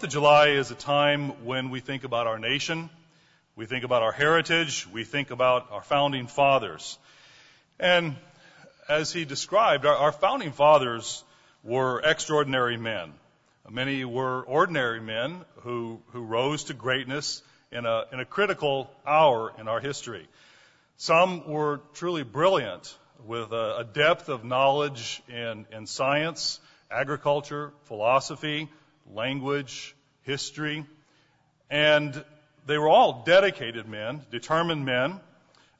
Fourth of July is a time when we think about our nation, we think about our heritage, we think about our founding fathers. And as he described, our, our founding fathers were extraordinary men. Many were ordinary men who, who rose to greatness in a, in a critical hour in our history. Some were truly brilliant with a, a depth of knowledge in, in science, agriculture, philosophy, language, history, and they were all dedicated men, determined men,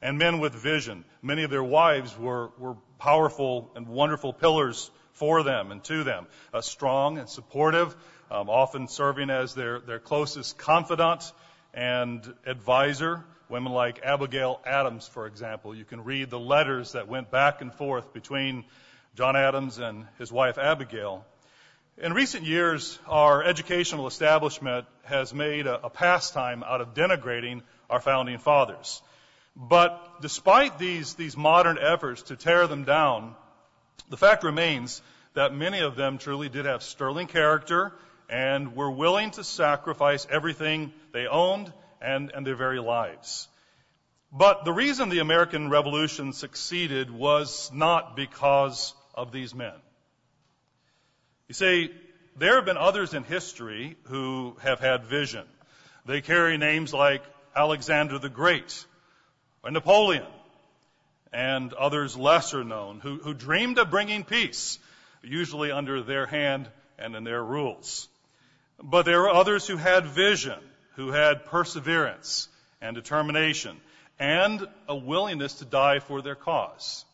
and men with vision. Many of their wives were, were powerful and wonderful pillars for them and to them, uh, strong and supportive, um, often serving as their, their closest confidant and advisor. Women like Abigail Adams, for example. You can read the letters that went back and forth between John Adams and his wife Abigail. In recent years, our educational establishment has made a, a pastime out of denigrating our founding fathers. But despite these, these modern efforts to tear them down, the fact remains that many of them truly did have sterling character and were willing to sacrifice everything they owned and, and their very lives. But the reason the American Revolution succeeded was not because of these men. You see, there have been others in history who have had vision. They carry names like Alexander the Great or Napoleon and others lesser known who, who dreamed of bringing peace, usually under their hand and in their rules. But there were others who had vision, who had perseverance and determination and a willingness to die for their cause.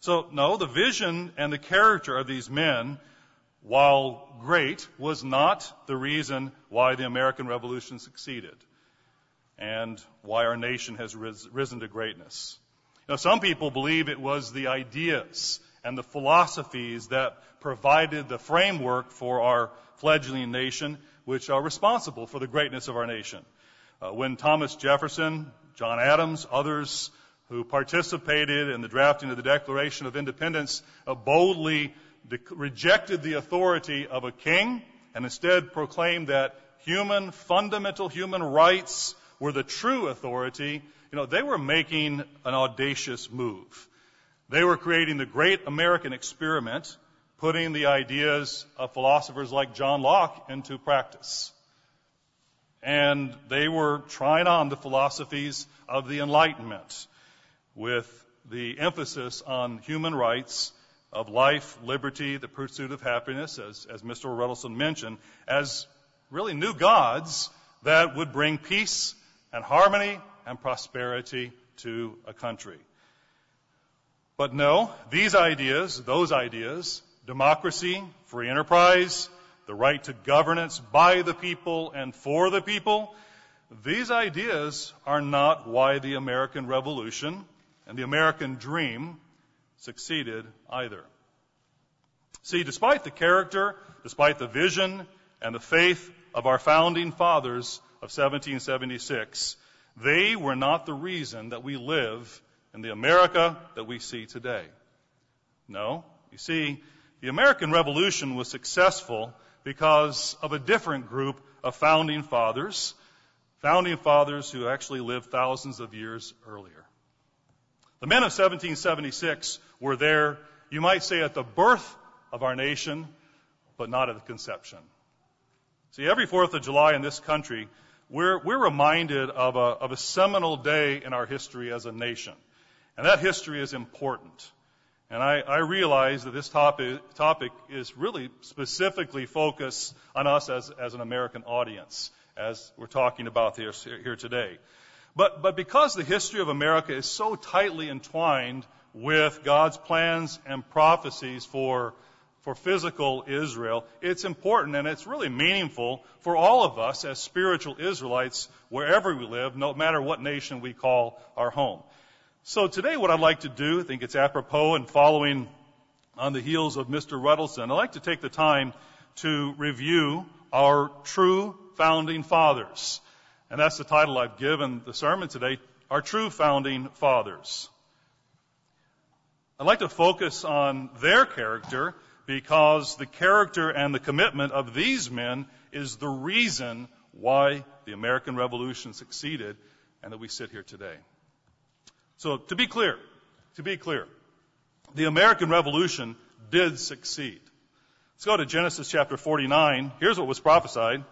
So, no, the vision and the character of these men while great, was not the reason why the American Revolution succeeded and why our nation has risen to greatness. Now, some people believe it was the ideas and the philosophies that provided the framework for our fledgling nation, which are responsible for the greatness of our nation. Uh, when Thomas Jefferson, John Adams, others who participated in the drafting of the Declaration of Independence uh, boldly rejected the authority of a king and instead proclaimed that human, fundamental human rights were the true authority, you know, they were making an audacious move. They were creating the great American experiment, putting the ideas of philosophers like John Locke into practice. And they were trying on the philosophies of the Enlightenment with the emphasis on human rights of life, liberty, the pursuit of happiness, as, as Mr. Ruddleson mentioned, as really new gods that would bring peace and harmony and prosperity to a country. But no, these ideas, those ideas, democracy, free enterprise, the right to governance by the people and for the people, these ideas are not why the American Revolution and the American dream succeeded either. See, despite the character, despite the vision and the faith of our founding fathers of 1776, they were not the reason that we live in the America that we see today. No. You see, the American Revolution was successful because of a different group of founding fathers, founding fathers who actually lived thousands of years earlier. The men of 1776 were there, you might say, at the birth of our nation, but not at the conception. See, every 4th of July in this country, we're, we're reminded of a, of a seminal day in our history as a nation. And that history is important. And I, I realize that this topic, topic is really specifically focused on us as, as an American audience, as we're talking about here, here today. But, but because the history of America is so tightly entwined with God's plans and prophecies for, for physical Israel, it's important and it's really meaningful for all of us as spiritual Israelites wherever we live, no matter what nation we call our home. So today what I'd like to do, I think it's apropos and following on the heels of Mr. Ruddleson, I'd like to take the time to review our true founding fathers. And that's the title I've given the sermon today, Our True Founding Fathers. I'd like to focus on their character because the character and the commitment of these men is the reason why the American Revolution succeeded and that we sit here today. So to be clear, to be clear, the American Revolution did succeed. Let's go to Genesis chapter 49. Here's what was prophesied.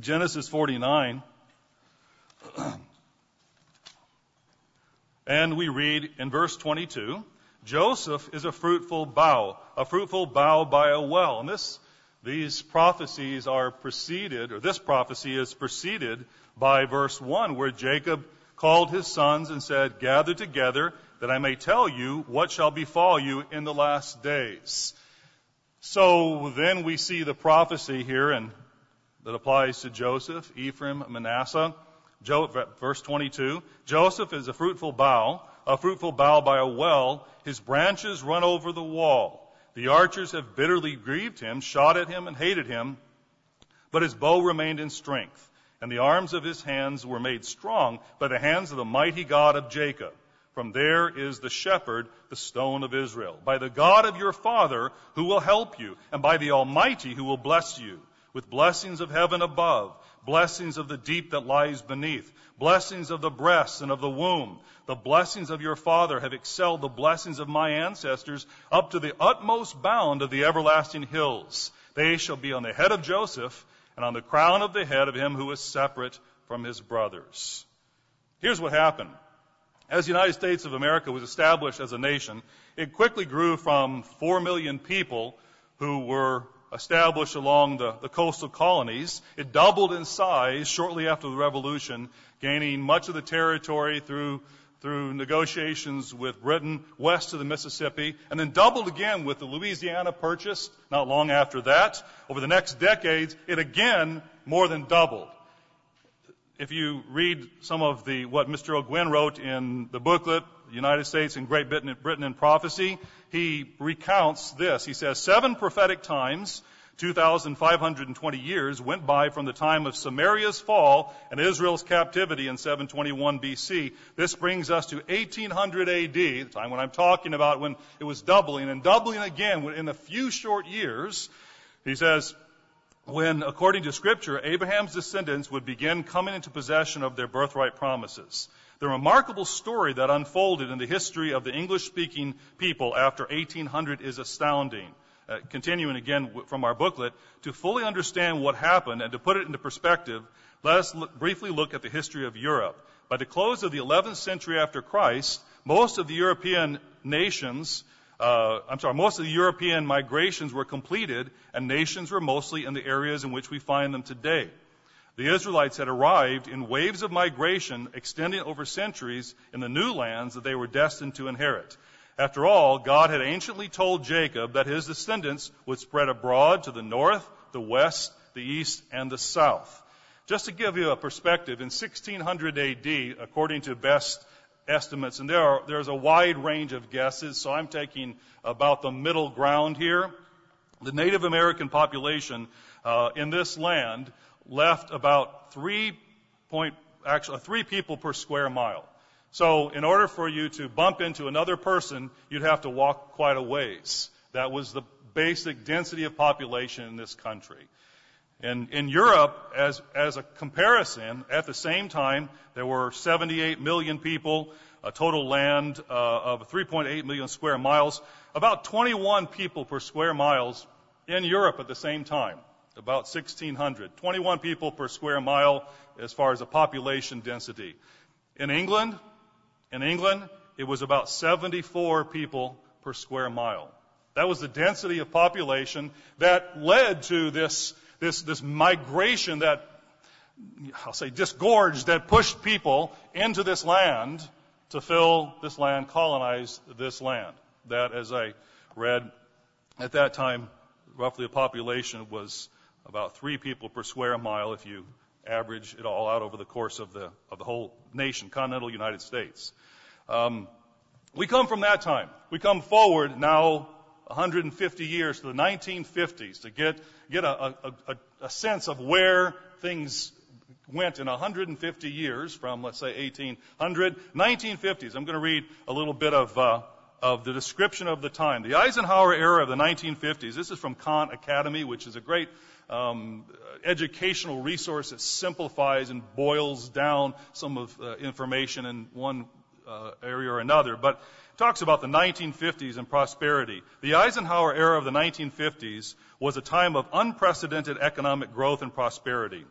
Genesis 49. and we read in verse 22 Joseph is a fruitful bough, a fruitful bough by a well. And this, these prophecies are preceded, or this prophecy is preceded by verse 1, where Jacob called his sons and said, Gather together, that I may tell you what shall befall you in the last days. So then we see the prophecy here, and that applies to Joseph, Ephraim, Manasseh. Jo- verse 22 Joseph is a fruitful bough, a fruitful bough by a well. His branches run over the wall. The archers have bitterly grieved him, shot at him, and hated him. But his bow remained in strength, and the arms of his hands were made strong by the hands of the mighty God of Jacob. From there is the shepherd, the stone of Israel. By the God of your father who will help you, and by the Almighty who will bless you with blessings of heaven above, blessings of the deep that lies beneath, blessings of the breasts and of the womb. The blessings of your father have excelled the blessings of my ancestors up to the utmost bound of the everlasting hills. They shall be on the head of Joseph and on the crown of the head of him who is separate from his brothers. Here's what happened. As the United States of America was established as a nation, it quickly grew from 4 million people who were established along the, the, coastal colonies. It doubled in size shortly after the Revolution, gaining much of the territory through, through negotiations with Britain west of the Mississippi, and then doubled again with the Louisiana Purchase not long after that. Over the next decades, it again more than doubled. If you read some of the, what Mr. O'Gwen wrote in the booklet, United States and Great Britain, Britain in Prophecy, he recounts this. He says, Seven prophetic times, 2,520 years, went by from the time of Samaria's fall and Israel's captivity in 721 BC. This brings us to 1800 AD, the time when I'm talking about when it was doubling and doubling again in a few short years. He says, when, according to Scripture, Abraham's descendants would begin coming into possession of their birthright promises. The remarkable story that unfolded in the history of the English speaking people after 1800 is astounding. Uh, continuing again from our booklet, to fully understand what happened and to put it into perspective, let us look, briefly look at the history of Europe. By the close of the 11th century after Christ, most of the European nations, uh, I'm sorry, most of the European migrations were completed, and nations were mostly in the areas in which we find them today. The Israelites had arrived in waves of migration extending over centuries in the new lands that they were destined to inherit. After all, God had anciently told Jacob that his descendants would spread abroad to the north, the west, the east, and the south. Just to give you a perspective, in 1600 AD, according to best estimates, and there are, there's a wide range of guesses, so I'm taking about the middle ground here. The Native American population uh, in this land left about three point, actually three people per square mile. So in order for you to bump into another person, you'd have to walk quite a ways. That was the basic density of population in this country. And in Europe, as, as a comparison, at the same time, there were 78 million people, a total land uh, of 3.8 million square miles, about 21 people per square miles in Europe at the same time about 1,600. 21 people per square mile as far as the population density. In England, in England, it was about 74 people per square mile. That was the density of population that led to this, this, this migration that, I'll say disgorged, that pushed people into this land to fill this land, colonize this land. That, as I read at that time, roughly the population was about three people per square mile if you average it all out over the course of the, of the whole nation, continental United States. Um, we come from that time. We come forward now 150 years to the 1950s to get, get a, a, a, a sense of where things went in 150 years from, let's say, 1800, 1950s. I'm going to read a little bit of, uh, of the description of the time. The Eisenhower era of the 1950s, this is from Khan Academy, which is a great um, educational resource that simplifies and boils down some of uh, information in one uh, area or another. But talks about the 1950s and prosperity. The Eisenhower era of the 1950s was a time of unprecedented economic growth and prosperity.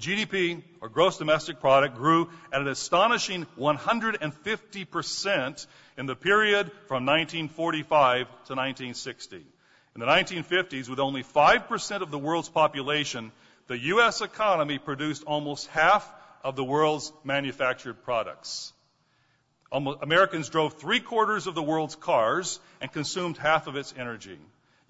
GDP, or gross domestic product, grew at an astonishing 150% in the period from 1945 to 1960. In the 1950s, with only 5% of the world's population, the U.S. economy produced almost half of the world's manufactured products. Americans drove three quarters of the world's cars and consumed half of its energy.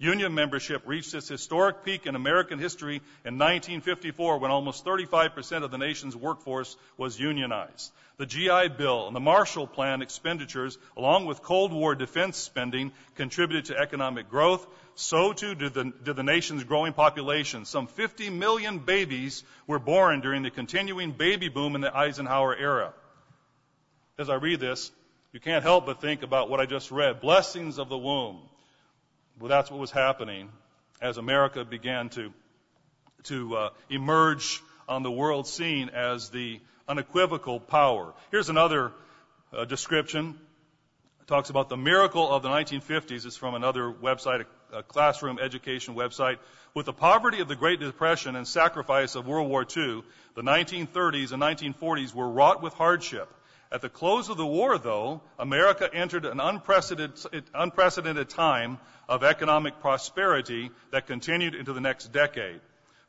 Union membership reached its historic peak in American history in 1954 when almost 35% of the nation's workforce was unionized. The GI Bill and the Marshall Plan expenditures, along with Cold War defense spending, contributed to economic growth. So too did the, did the nation's growing population. Some 50 million babies were born during the continuing baby boom in the Eisenhower era as I read this, you can't help but think about what I just read blessings of the womb. Well, that's what was happening as America began to, to uh, emerge on the world scene as the unequivocal power. Here's another uh, description. It talks about the miracle of the 1950s. It's from another website, a, a classroom education website. With the poverty of the Great Depression and sacrifice of World War II, the 1930s and 1940s were wrought with hardship. At the close of the war, though, America entered an unprecedented, unprecedented time of economic prosperity that continued into the next decade.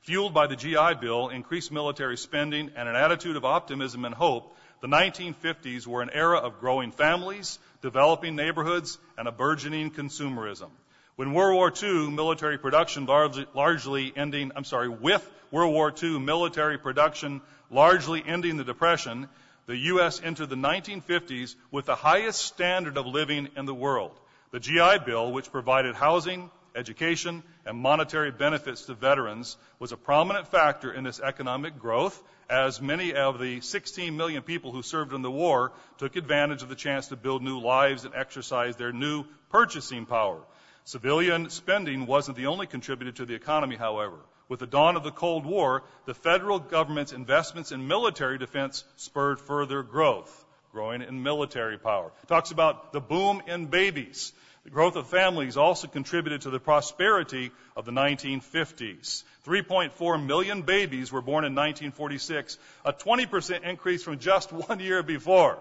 Fueled by the GI Bill, increased military spending, and an attitude of optimism and hope, the 1950s were an era of growing families, developing neighborhoods, and a burgeoning consumerism. When World War II military production largely, largely ending, I'm sorry, with World War II military production largely ending the Depression, the U.S. entered the 1950s with the highest standard of living in the world. The GI Bill, which provided housing, education, and monetary benefits to veterans, was a prominent factor in this economic growth, as many of the 16 million people who served in the war took advantage of the chance to build new lives and exercise their new purchasing power. Civilian spending wasn't the only contributor to the economy, however. With the dawn of the Cold War, the federal government's investments in military defense spurred further growth, growing in military power. It talks about the boom in babies. The growth of families also contributed to the prosperity of the 1950s. 3.4 million babies were born in 1946, a 20% increase from just one year before.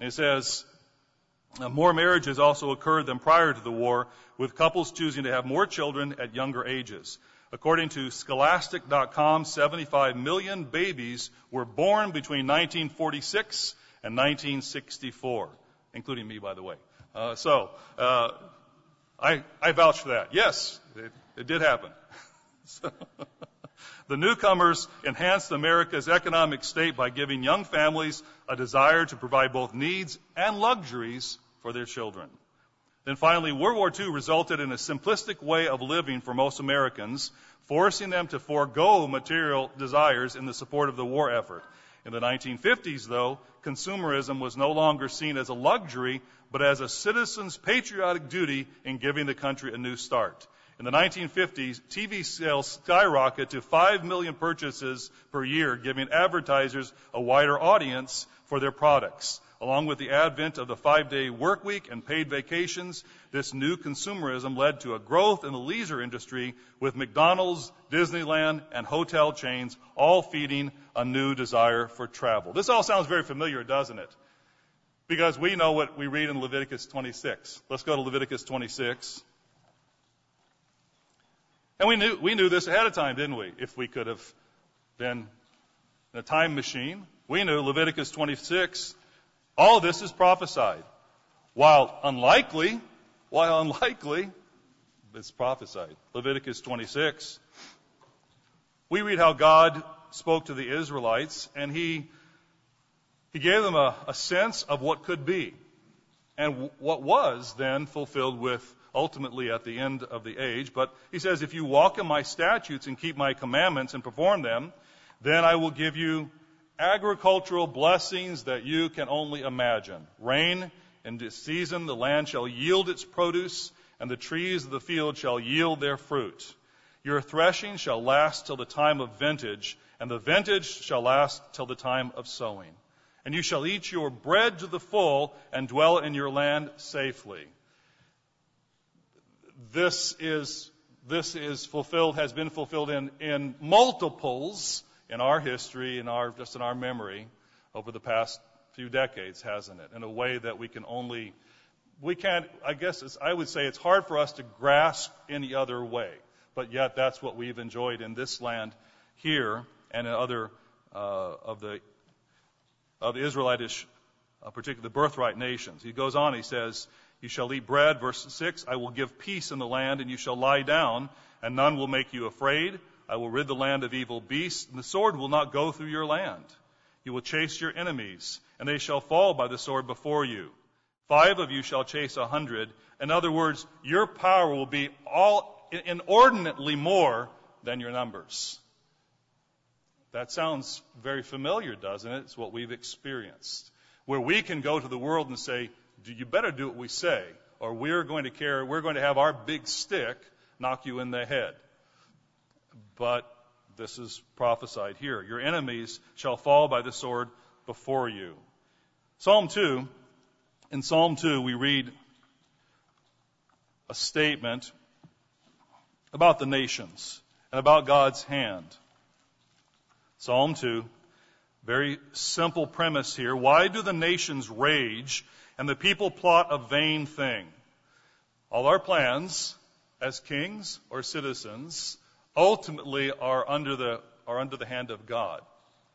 It says, more marriages also occurred than prior to the war, with couples choosing to have more children at younger ages. According to scholastic.com, 75 million babies were born between 1946 and 1964, including me, by the way. Uh, so, uh, I, I vouch for that. Yes, it, it did happen. the newcomers enhanced America's economic state by giving young families a desire to provide both needs and luxuries for their children. Then finally, World War II resulted in a simplistic way of living for most Americans, forcing them to forego material desires in the support of the war effort. In the 1950s, though, consumerism was no longer seen as a luxury, but as a citizen's patriotic duty in giving the country a new start. In the 1950s, TV sales skyrocketed to 5 million purchases per year, giving advertisers a wider audience for their products. Along with the advent of the five day work week and paid vacations, this new consumerism led to a growth in the leisure industry with McDonald's, Disneyland, and hotel chains all feeding a new desire for travel. This all sounds very familiar, doesn't it? Because we know what we read in Leviticus 26. Let's go to Leviticus 26. And we knew, we knew this ahead of time, didn't we? If we could have been in a time machine. We knew Leviticus 26 all this is prophesied. While unlikely, while unlikely, it's prophesied. Leviticus 26. We read how God spoke to the Israelites and he, he gave them a, a sense of what could be and what was then fulfilled with ultimately at the end of the age. But he says, if you walk in my statutes and keep my commandments and perform them, then I will give you agricultural blessings that you can only imagine rain In this season the land shall yield its produce, and the trees of the field shall yield their fruit. Your threshing shall last till the time of vintage, and the vintage shall last till the time of sowing. And you shall eat your bread to the full, and dwell in your land safely. This is, this is fulfilled, has been fulfilled in, in multiples in our history, in our, just in our memory over the past few decades, hasn't it? In a way that we can only, we can't, I guess I would say it's hard for us to grasp any other way. But yet that's what we've enjoyed in this land here and in other uh, of the of the Israelitish, uh, particularly the birthright nations. He goes on, he says, You shall eat bread, verse 6, I will give peace in the land, and you shall lie down, and none will make you afraid. I will rid the land of evil beasts, and the sword will not go through your land. You will chase your enemies, and they shall fall by the sword before you. Five of you shall chase a hundred. In other words, your power will be all inordinately more than your numbers. That sounds very familiar, doesn't it? It's what we've experienced. Where we can go to the world and say, you better do what we say, or we're going to carry, we're going to have our big stick knock you in the head. But this is prophesied here. Your enemies shall fall by the sword before you. Psalm 2, in Psalm 2, we read a statement about the nations and about God's hand. Psalm 2, very simple premise here. Why do the nations rage and the people plot a vain thing? All our plans as kings or citizens ultimately are under the, are under the hand of God.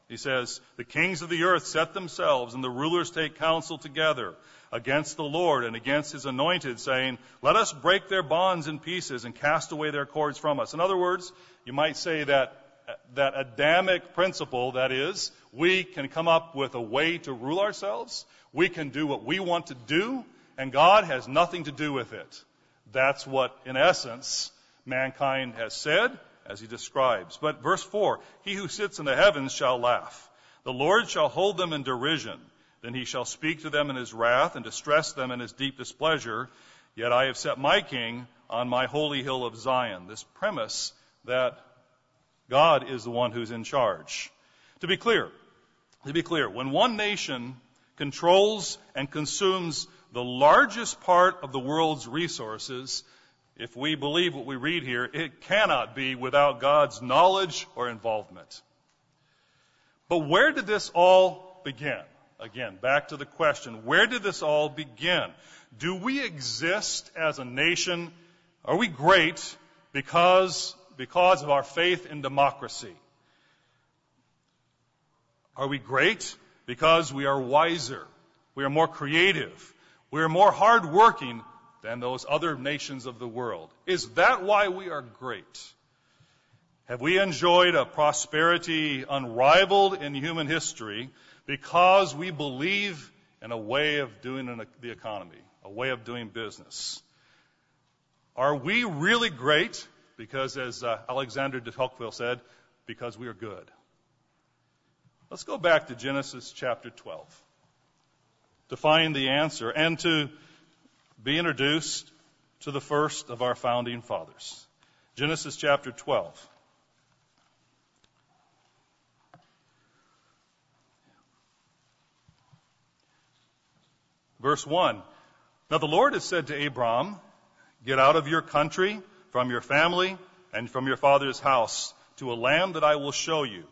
He says, The kings of the earth set themselves, and the rulers take counsel together against the Lord and against his anointed, saying, Let us break their bonds in pieces and cast away their cords from us. In other words, you might say that that Adamic principle, that is, we can come up with a way to rule ourselves, we can do what we want to do, and God has nothing to do with it. That's what, in essence, mankind has said, as he describes. But verse 4 He who sits in the heavens shall laugh. The Lord shall hold them in derision. Then he shall speak to them in his wrath and distress them in his deep displeasure. Yet I have set my king on my holy hill of Zion. This premise that God is the one who's in charge. To be clear, to be clear, when one nation controls and consumes the largest part of the world's resources, if we believe what we read here, it cannot be without God's knowledge or involvement. But where did this all begin? Again, back to the question, where did this all begin? Do we exist as a nation? Are we great because because of our faith in democracy? Are we great because we are wiser? We are more creative. We are more hardworking than those other nations of the world. Is that why we are great? Have we enjoyed a prosperity unrivaled in human history because we believe in a way of doing the economy, a way of doing business? Are we really great because, as uh, Alexander de Tocqueville said, because we are good. Let's go back to Genesis chapter 12 to find the answer and to be introduced to the first of our founding fathers. Genesis chapter 12. Verse 1. Now the Lord has said to Abram, Get out of your country from your family and from your father's house to a land that I will show you,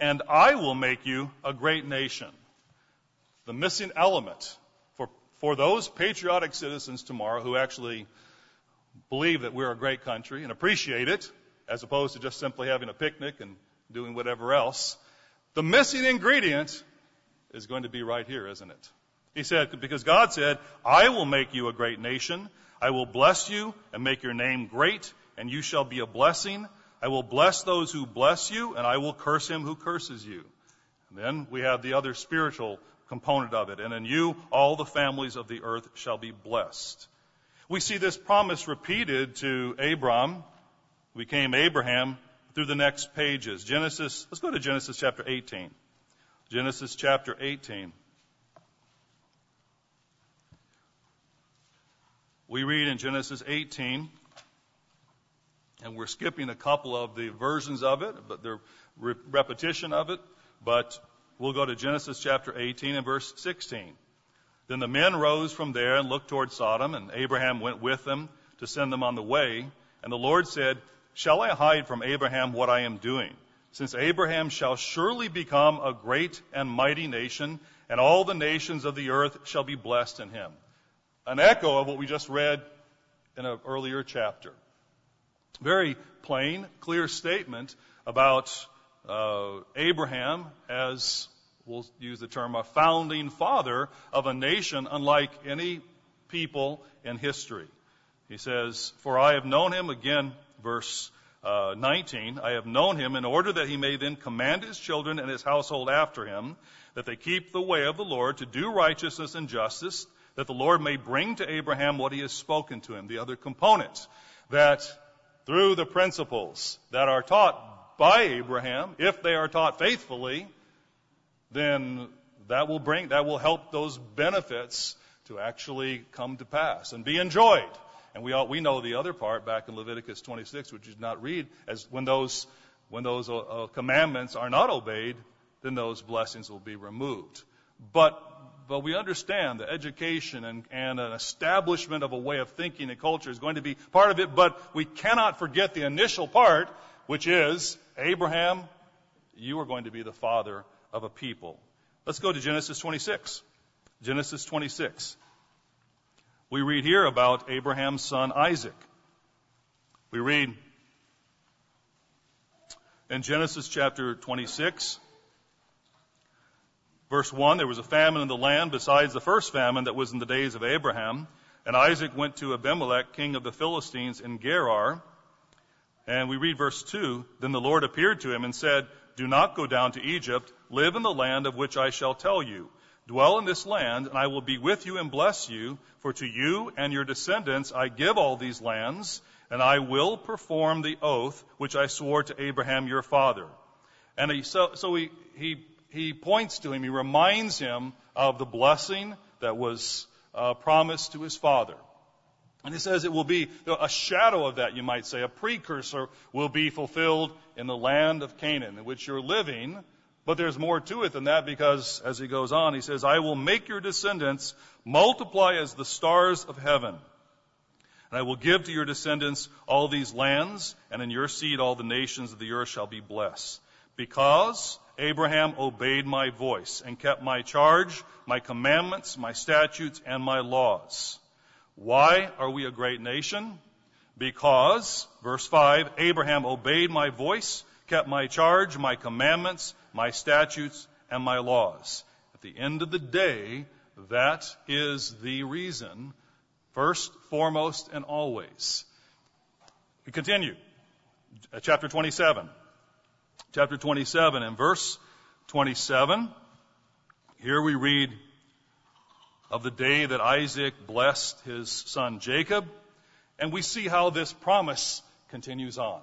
and I will make you a great nation. The missing element for, those patriotic citizens tomorrow who actually believe that we're a great country and appreciate it, as opposed to just simply having a picnic and doing whatever else, the missing ingredient is going to be right here, isn't it? He said, because God said, I will make you a great nation. I will bless you and make your name great, and you shall be a blessing. I will bless those who bless you, and I will curse him who curses you. And then we have the other spiritual component of it. And in you, all the families of the earth shall be blessed. We see this promise repeated to Abram, who became Abraham, through the next pages. Genesis, let's go to Genesis chapter 18. Genesis chapter 18. we read in Genesis 18, and we're skipping a couple of the versions of it, but the re- repetition of it, but we'll go to Genesis chapter 18 and verse 16. Then the men rose from there and looked toward Sodom, and Abraham went with them to send them on the way. And the Lord said, Shall I hide from Abraham what I am doing? Since Abraham shall surely become a great and mighty nation, and all the nations of the earth shall be blessed in him. An echo of what we just read in an earlier chapter. Very plain, clear statement about uh, Abraham as we'll use the term a founding father of a nation unlike any people in history. He says, For I have known him, again, verse uh, 19, I have known him in order that he may then command his children and his household after him, that they keep the way of the Lord to do righteousness and justice, that the Lord may bring to Abraham what he has spoken to him. The other component, that through the principles that are taught by Abraham, if they are taught faithfully, then that will bring, that will help those benefits to actually come to pass and be enjoyed. And we all, we know the other part back in Leviticus 26, which you did not read, as when those, when those uh, uh, commandments are not obeyed, then those blessings will be removed. But, but we understand that education and, and an establishment of a way of thinking and culture is going to be part of it, but we cannot forget the initial part, which is Abraham, you are going to be the father of a people. Let's go to Genesis 26. Genesis 26. We read here about Abraham's son Isaac. We read in Genesis chapter 26, verse 1 there was a famine in the land besides the first famine that was in the days of Abraham. And Isaac went to Abimelech, king of the Philistines, in Gerar. And we read verse 2 Then the Lord appeared to him and said, Do not go down to Egypt, live in the land of which I shall tell you. Dwell in this land, and I will be with you and bless you, for to you and your descendants I give all these lands, and I will perform the oath which I swore to Abraham your father. And he, so, so he, he, he points to him, he reminds him of the blessing that was uh, promised to his father. And he says it will be a shadow of that, you might say, a precursor will be fulfilled in the land of Canaan, in which you're living, but there's more to it than that because, as he goes on, he says, I will make your descendants multiply as the stars of heaven. And I will give to your descendants all these lands, and in your seed all the nations of the earth shall be blessed. Because Abraham obeyed my voice and kept my charge, my commandments, my statutes, and my laws. Why are we a great nation? Because, verse 5, Abraham obeyed my voice, kept my charge, my commandments, my statutes, and my laws. At the end of the day, that is the reason, first, foremost, and always. We continue. Uh, chapter 27. Chapter 27 and verse 27. Here we read of the day that Isaac blessed his son Jacob, and we see how this promise continues on.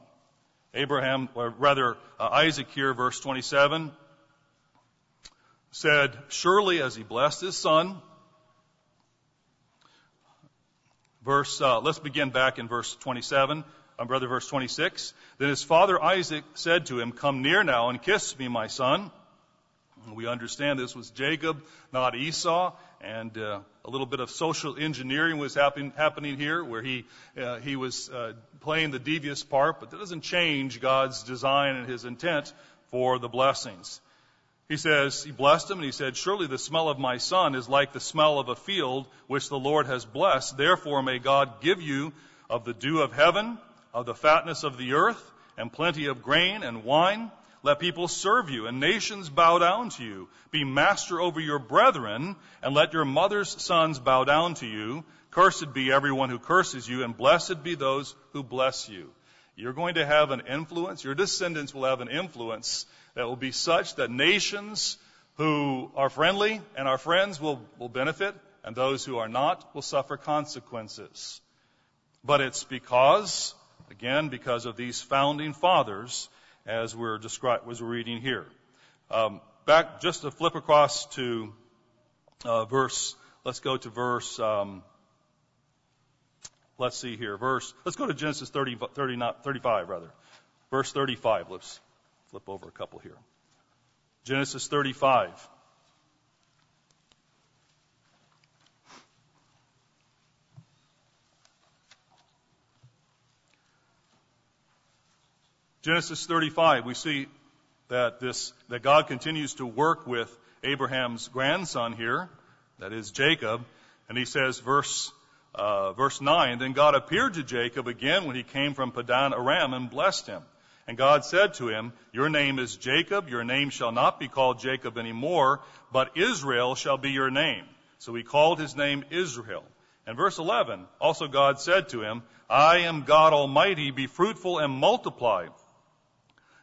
Abraham, or rather uh, Isaac here, verse 27, said, Surely as he blessed his son, verse, uh, let's begin back in verse 27, uh, brother, verse 26. Then his father Isaac said to him, Come near now and kiss me, my son. We understand this was Jacob, not Esau, and uh, a little bit of social engineering was happen, happening here, where he uh, he was uh, playing the devious part, but that doesn't change God's design and His intent for the blessings. He says he blessed him, and he said, "Surely the smell of my son is like the smell of a field which the Lord has blessed. Therefore, may God give you of the dew of heaven, of the fatness of the earth, and plenty of grain and wine." Let people serve you, and nations bow down to you. Be master over your brethren, and let your mother's sons bow down to you. Cursed be everyone who curses you, and blessed be those who bless you. You're going to have an influence, your descendants will have an influence that will be such that nations who are friendly and are friends will, will benefit, and those who are not will suffer consequences. But it's because, again, because of these founding fathers as we're describing, as we're reading here. Um, back, just to flip across to uh, verse, let's go to verse um, let's see here. Verse, let's go to Genesis 30, 30 not 35 rather. Verse 35. Let's flip over a couple here. Genesis 35. Genesis 35, we see that this, that God continues to work with Abraham's grandson here, that is Jacob, and he says, verse, uh, verse 9, then God appeared to Jacob again when he came from Padan Aram and blessed him. And God said to him, Your name is Jacob, your name shall not be called Jacob anymore, but Israel shall be your name. So he called his name Israel. And verse 11, also God said to him, I am God Almighty, be fruitful and multiply.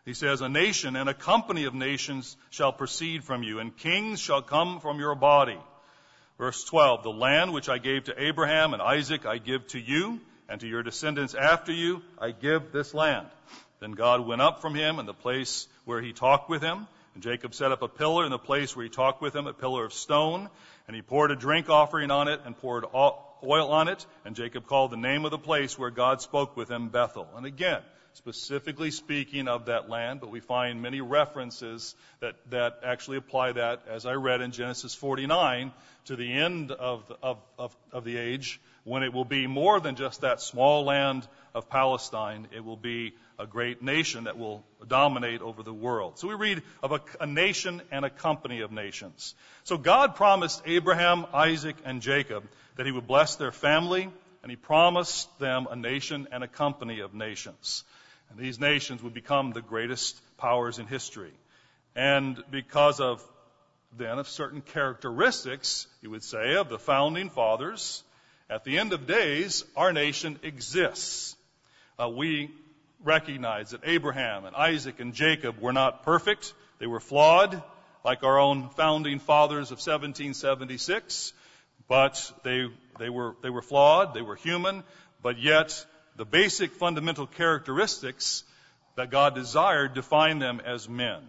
He says, A nation and a company of nations shall proceed from you, and kings shall come from your body. Verse 12, The land which I gave to Abraham and Isaac I give to you, and to your descendants after you I give this land. Then God went up from him in the place where he talked with him, and Jacob set up a pillar in the place where he talked with him, a pillar of stone, and he poured a drink offering on it and poured oil on it, and Jacob called the name of the place where God spoke with him Bethel. And again, specifically speaking of that land, but we find many references that, that actually apply that, as I read in Genesis 49, to the end of, of, of, of the age, when it will be more than just that small land of Palestine. It will be a great nation that will dominate over the world. So we read of a, a nation and a company of nations. So God promised Abraham, Isaac, and Jacob that he would bless their family, and he promised them a nation and a company of nations. And these nations would become the greatest powers in history. And because of then of certain characteristics, you would say, of the founding fathers, at the end of days, our nation exists. Uh, we recognize that Abraham and Isaac and Jacob were not perfect. They were flawed, like our own founding fathers of 1776. But they, they were, they were flawed. They were human. But yet, the basic fundamental characteristics that God desired define them as men.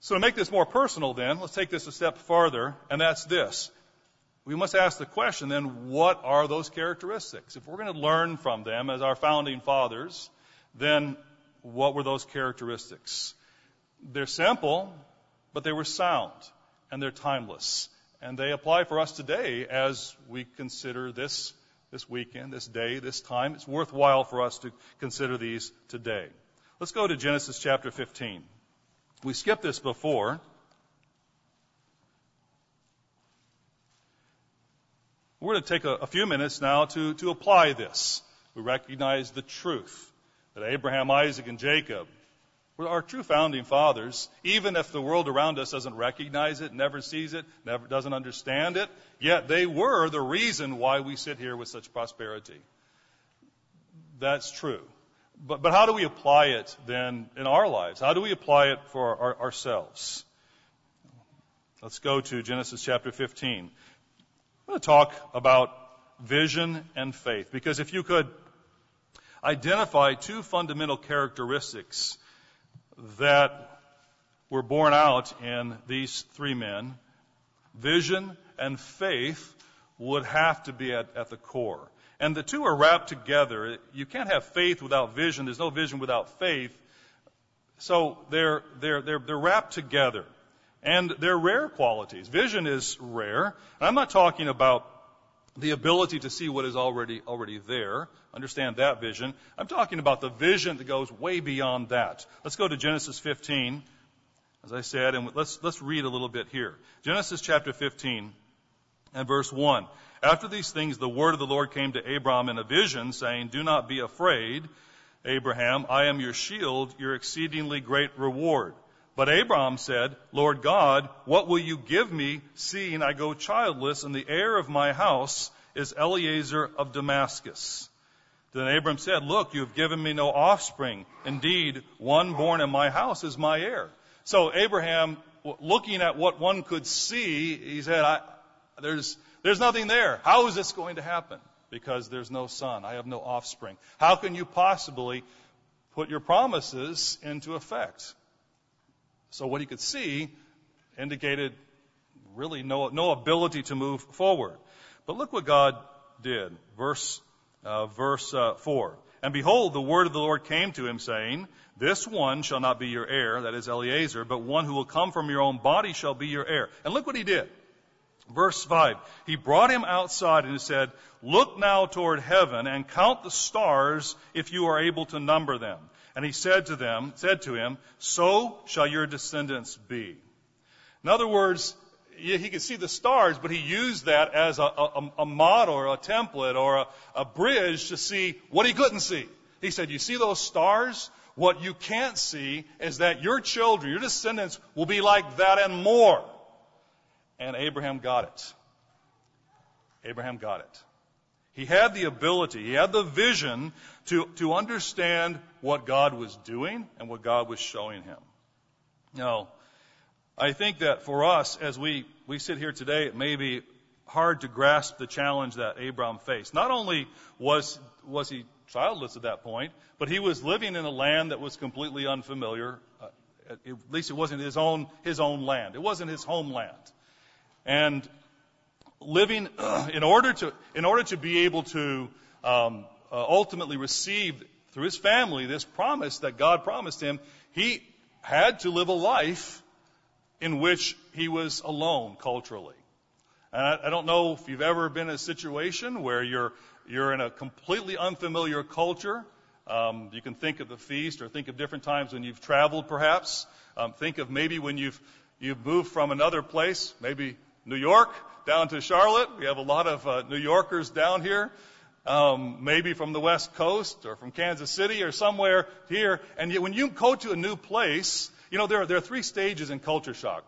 So to make this more personal then, let's take this a step farther, and that's this. We must ask the question then, what are those characteristics? If we're going to learn from them as our founding fathers, then what were those characteristics? They're simple, but they were sound, and they're timeless. And they apply for us today as we consider this this weekend, this day, this time. It's worthwhile for us to consider these today. Let's go to Genesis chapter 15. We skipped this before. We're going to take a, a few minutes now to, to apply this. We recognize the truth that Abraham, Isaac, and Jacob our true founding fathers, even if the world around us doesn't recognize it, never sees it, never doesn't understand it, yet they were the reason why we sit here with such prosperity. That's true. But, but how do we apply it then in our lives? How do we apply it for our, ourselves? Let's go to Genesis chapter 15. I'm going to talk about vision and faith because if you could identify two fundamental characteristics that were born out in these three men, vision and faith would have to be at, at the core. And the two are wrapped together. You can't have faith without vision. There's no vision without faith. So they're, they're, they're, they're wrapped together. And they're rare qualities. Vision is rare. And I'm not talking about the ability to see what is already, already there. Understand that vision. I'm talking about the vision that goes way beyond that. Let's go to Genesis 15, as I said, and let's, let's read a little bit here. Genesis chapter 15 and verse 1. After these things, the word of the Lord came to Abram in a vision, saying, Do not be afraid, Abraham. I am your shield, your exceedingly great reward. But Abram said, Lord God, what will you give me, seeing I go childless, and the heir of my house is Eliezer of Damascus? Then Abram said, Look, you have given me no offspring. Indeed, one born in my house is my heir. So Abraham, looking at what one could see, he said, there's, there's nothing there. How is this going to happen? Because there's no son. I have no offspring. How can you possibly put your promises into effect? So what he could see indicated really no, no ability to move forward. But look what God did. Verse uh, verse uh, 4. And behold, the word of the Lord came to him, saying, This one shall not be your heir, that is Eliezer, but one who will come from your own body shall be your heir. And look what he did. Verse 5. He brought him outside and he said, Look now toward heaven and count the stars if you are able to number them. And he said to them, said to him, So shall your descendants be. In other words, he could see the stars, but he used that as a, a, a model or a template or a, a bridge to see what he couldn't see. He said, You see those stars? What you can't see is that your children, your descendants, will be like that and more. And Abraham got it. Abraham got it. He had the ability, he had the vision to, to understand what God was doing and what God was showing him. Now, I think that for us, as we, we sit here today, it may be hard to grasp the challenge that Abram faced. Not only was, was he childless at that point, but he was living in a land that was completely unfamiliar. Uh, at least it wasn't his own, his own land. It wasn't his homeland. And living in order to in order to be able to um, uh, ultimately receive through his family this promise that God promised him, he had to live a life in which he was alone culturally. And I, I don't know if you've ever been in a situation where you're you're in a completely unfamiliar culture. Um, you can think of the feast, or think of different times when you've traveled, perhaps. Um, think of maybe when you've you've moved from another place, maybe New York down to Charlotte. We have a lot of uh, New Yorkers down here, um, maybe from the West Coast or from Kansas City or somewhere here. And yet when you go to a new place, you know, there are, there are three stages in culture shock.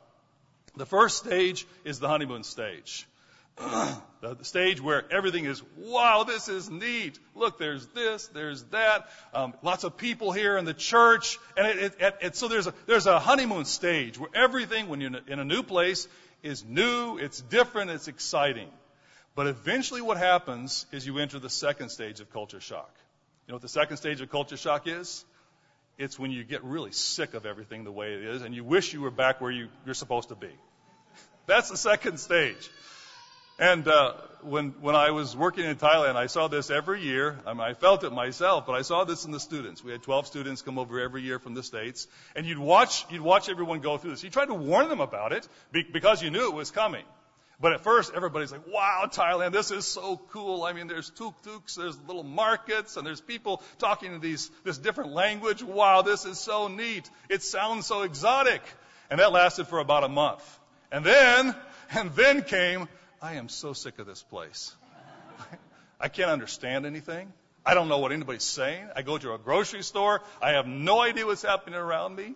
The first stage is the honeymoon stage. the, stage where everything is, wow, this is neat. Look, there's this, there's that. Um, lots of people here in the church, and it, it, it, so there's a there's a honeymoon stage where everything, when you're in a new place, is new, it's different, it's exciting. But eventually what happens is you enter the second stage of culture shock. You know what the second stage of culture shock is? It's when you get really sick of everything the way it is and you wish you were back where you, you're supposed to be. That's the second stage. And uh, when when I was working in Thailand, I saw this every year. I, mean, I felt it myself, but I saw this in the students. We had 12 students come over every year from the states, and you'd watch you'd watch everyone go through this. You tried to warn them about it because you knew it was coming. But at first, everybody's like, "Wow, Thailand, this is so cool! I mean, there's tuk-tuks, there's little markets, and there's people talking in these this different language. Wow, this is so neat! It sounds so exotic." And that lasted for about a month, and then and then came I am so sick of this place. I can't understand anything. I don't know what anybody's saying. I go to a grocery store. I have no idea what's happening around me.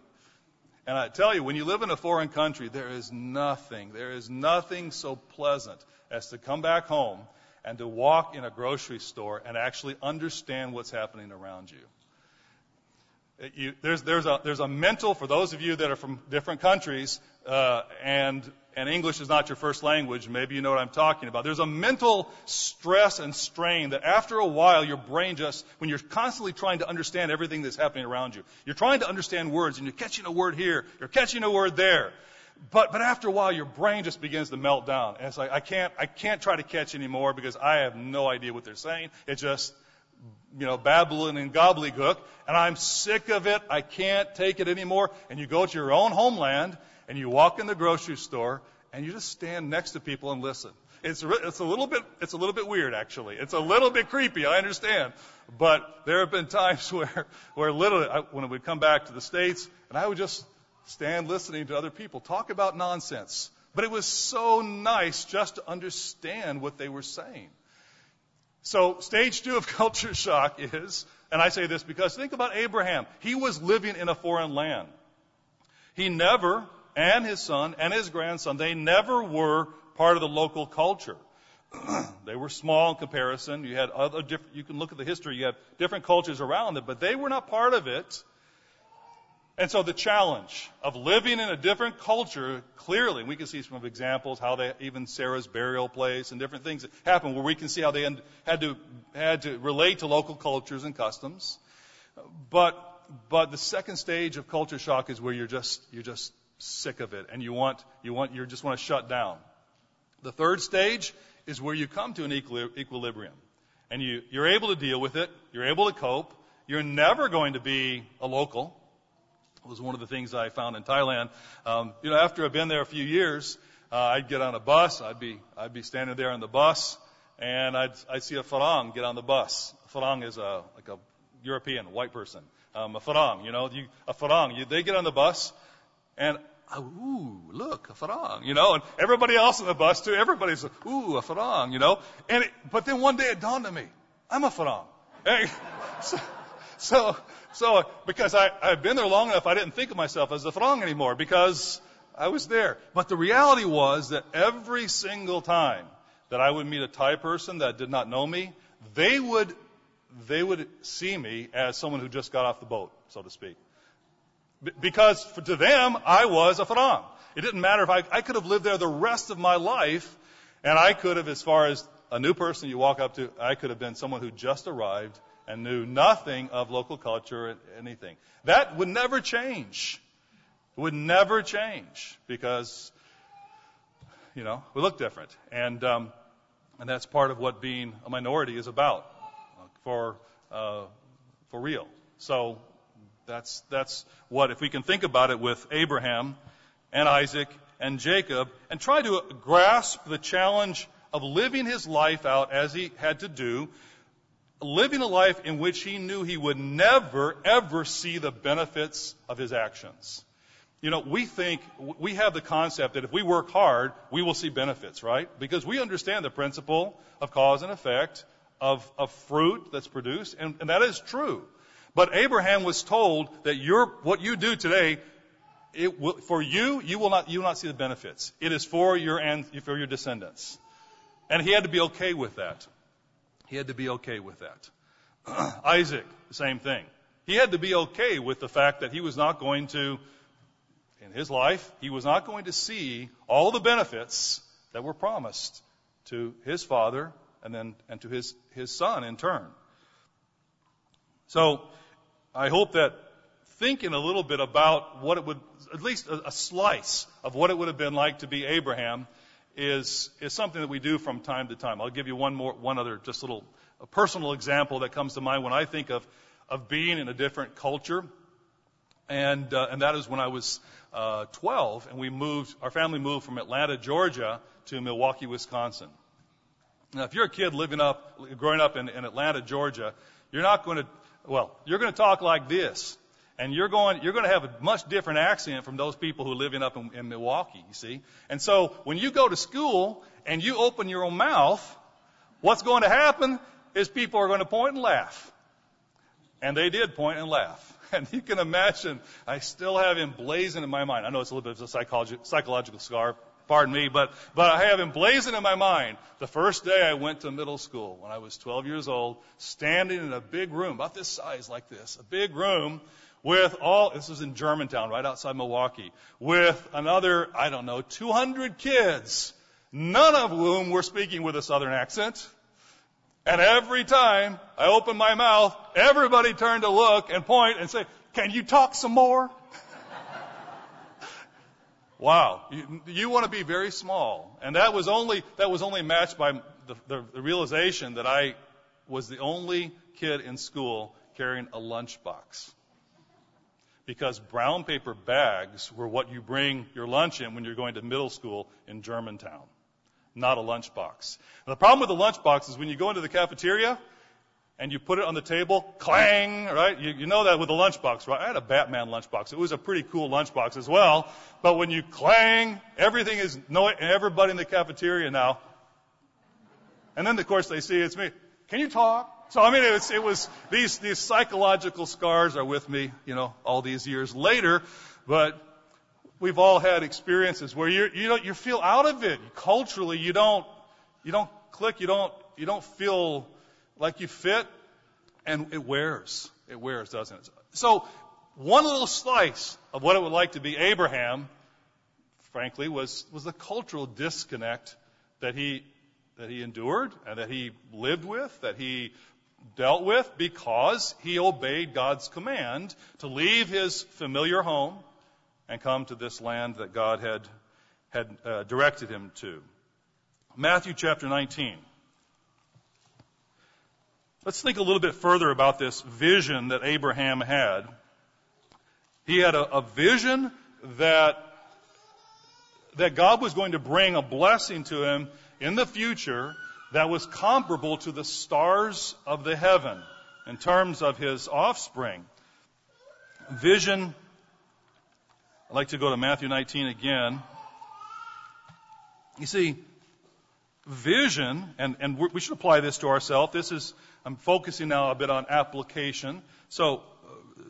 And I tell you, when you live in a foreign country, there is nothing, there is nothing so pleasant as to come back home and to walk in a grocery store and actually understand what's happening around you. you there's, there's, a, there's a mental, for those of you that are from different countries, uh, and and English is not your first language, maybe you know what I'm talking about. There's a mental stress and strain that after a while your brain just, when you're constantly trying to understand everything that's happening around you, you're trying to understand words and you're catching a word here, you're catching a word there. But, but after a while your brain just begins to melt down. And it's like, I can't, I can't try to catch anymore because I have no idea what they're saying. It's just, you know, babbling and gobbledygook, and I'm sick of it. I can't take it anymore. And you go to your own homeland and you walk in the grocery store and you just stand next to people and listen. It's, it's a little bit, it's a little bit weird actually. It's a little bit creepy, I understand. But there have been times where, where literally, I, when we come back to the States, and I would just stand listening to other people talk about nonsense. But it was so nice just to understand what they were saying. So stage two of culture shock is, and I say this because think about Abraham. He was living in a foreign land. He never and his son and his grandson, they never were part of the local culture. they were small in comparison. You had other different, you can look at the history, you have different cultures around it, but they were not part of it. And so the challenge of living in a different culture, clearly, we can see some examples how they, even Sarah's burial place and different things that happened where we can see how they had to, had to relate to local cultures and customs. But, but the second stage of culture shock is where you're just, you're just sick of it and you want, you want, you just want to shut down. The third stage is where you come to an equilibrium. and you, you're able to deal with it. You're able to cope. You're never going to be a local. It was one of the things I found in Thailand. Um, you know, after I've been there a few years, uh, I'd get on a bus. I'd be I'd be standing there on the bus, and I'd I'd see a farang get on the bus. A farang is a like a European white person. Um, a farang, you know, you, a farang. You, they get on the bus, and oh, ooh, look, a farang, you know, and everybody else on the bus too. Everybody's ooh, a farang, you know. And it, but then one day it dawned on me, I'm a farang. so, so, so because I I've been there long enough, I didn't think of myself as a farang anymore because I was there. But the reality was that every single time that I would meet a Thai person that did not know me, they would they would see me as someone who just got off the boat, so to speak. Because for, to them, I was a farang. It didn't matter if I, I could have lived there the rest of my life, and I could have, as far as a new person you walk up to, I could have been someone who just arrived and knew nothing of local culture or anything. That would never change. It would never change because, you know, we look different. And, um, and that's part of what being a minority is about for, uh, for real. So that's, that's what, if we can think about it with Abraham and Isaac and Jacob and try to grasp the challenge of living his life out as he had to do, living a life in which he knew he would never, ever see the benefits of his actions. You know, we think, we have the concept that if we work hard, we will see benefits, right? Because we understand the principle of cause and effect, of, of fruit that's produced, and, and that is true. But Abraham was told that your, what you do today, it will, for you, you will not, you will not see the benefits. It is for your, for your descendants. And he had to be okay with that. He had to be okay with that. Isaac, same thing. He had to be okay with the fact that he was not going to, in his life, he was not going to see all the benefits that were promised to his father and then and to his, his son in turn. So I hope that thinking a little bit about what it would, at least a, a slice of what it would have been like to be Abraham, is is something that we do from time to time. I'll give you one more, one other, just little a personal example that comes to mind when I think of of being in a different culture, and uh, and that is when I was uh, 12 and we moved, our family moved from Atlanta, Georgia, to Milwaukee, Wisconsin. Now, if you're a kid living up, growing up in, in Atlanta, Georgia, you're not going to, well, you're going to talk like this. And you're going, you're going to have a much different accent from those people who are living up in, in Milwaukee, you see. And so when you go to school and you open your own mouth, what's going to happen is people are going to point and laugh. And they did point and laugh. And you can imagine, I still have emblazoned in my mind. I know it's a little bit of a psychological scar, pardon me, but, but I have emblazoned in my mind the first day I went to middle school when I was 12 years old, standing in a big room, about this size like this, a big room with all, this was in Germantown, right outside Milwaukee, with another, I don't know, 200 kids, none of whom were speaking with a southern accent. And every time I opened my mouth, everybody turned to look and point and say, can you talk some more? Wow, you, you, want to be very small, and that was only that was only matched by the, the, the realization that I was the only kid in school carrying a lunchbox. Because brown paper bags were what you bring your lunch in when you're going to middle school in Germantown, not a lunchbox. The problem with the lunchbox is when you go into the cafeteria, and you put it on the table, clang, right? You, you know that with a lunchbox, right? I had a Batman lunchbox. It was a pretty cool lunchbox as well. But when you clang, everything is, no, everybody in the cafeteria now. And then, of course, they see it's me. Can you talk? So, I mean, it was, it was these, these psychological scars are with me, you know, all these years later. But we've all had experiences where you you don't, you feel out of it. Culturally, you don't, you don't click, you don't, you don't feel like you fit, and it wears. It wears, doesn't it? So, one little slice of what it would like to be Abraham, frankly, was, was the cultural disconnect that he, that he endured and that he lived with, that he dealt with because he obeyed God's command to leave his familiar home and come to this land that God had, had uh, directed him to. Matthew chapter 19. Let's think a little bit further about this vision that Abraham had. He had a, a vision that that God was going to bring a blessing to him in the future that was comparable to the stars of the heaven in terms of his offspring. Vision, I'd like to go to Matthew 19 again. You see, vision, and, and we should apply this to ourselves. This is, I'm focusing now a bit on application. So,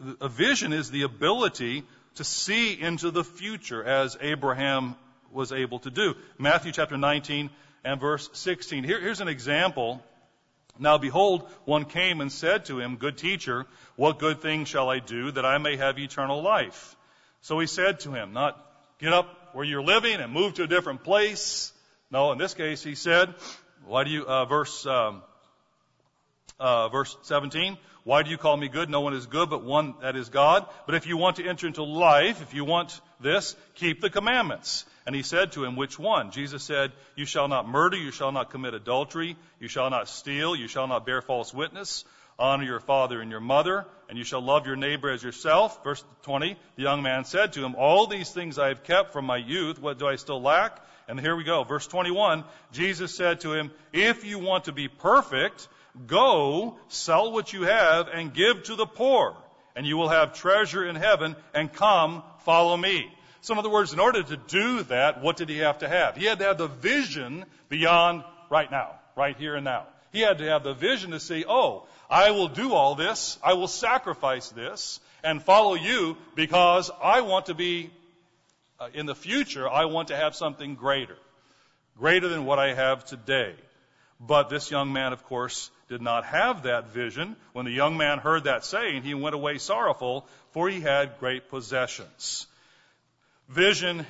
uh, a vision is the ability to see into the future as Abraham was able to do. Matthew chapter 19 and verse 16. Here, here's an example. Now behold, one came and said to him, Good teacher, what good thing shall I do that I may have eternal life? So he said to him, Not get up where you're living and move to a different place. No, in this case, he said, Why do you, uh, verse, um, uh, verse 17, why do you call me good? No one is good but one that is God. But if you want to enter into life, if you want this, keep the commandments. And he said to him, Which one? Jesus said, You shall not murder, you shall not commit adultery, you shall not steal, you shall not bear false witness, honor your father and your mother, and you shall love your neighbor as yourself. Verse 20, the young man said to him, All these things I have kept from my youth, what do I still lack? And here we go. Verse 21, Jesus said to him, If you want to be perfect, Go, sell what you have, and give to the poor, and you will have treasure in heaven, and come, follow me. So, in other words, in order to do that, what did he have to have? He had to have the vision beyond right now, right here and now. He had to have the vision to see, oh, I will do all this, I will sacrifice this, and follow you because I want to be, Uh, in the future, I want to have something greater. Greater than what I have today. But this young man, of course, did not have that vision. When the young man heard that saying, he went away sorrowful, for he had great possessions. Vision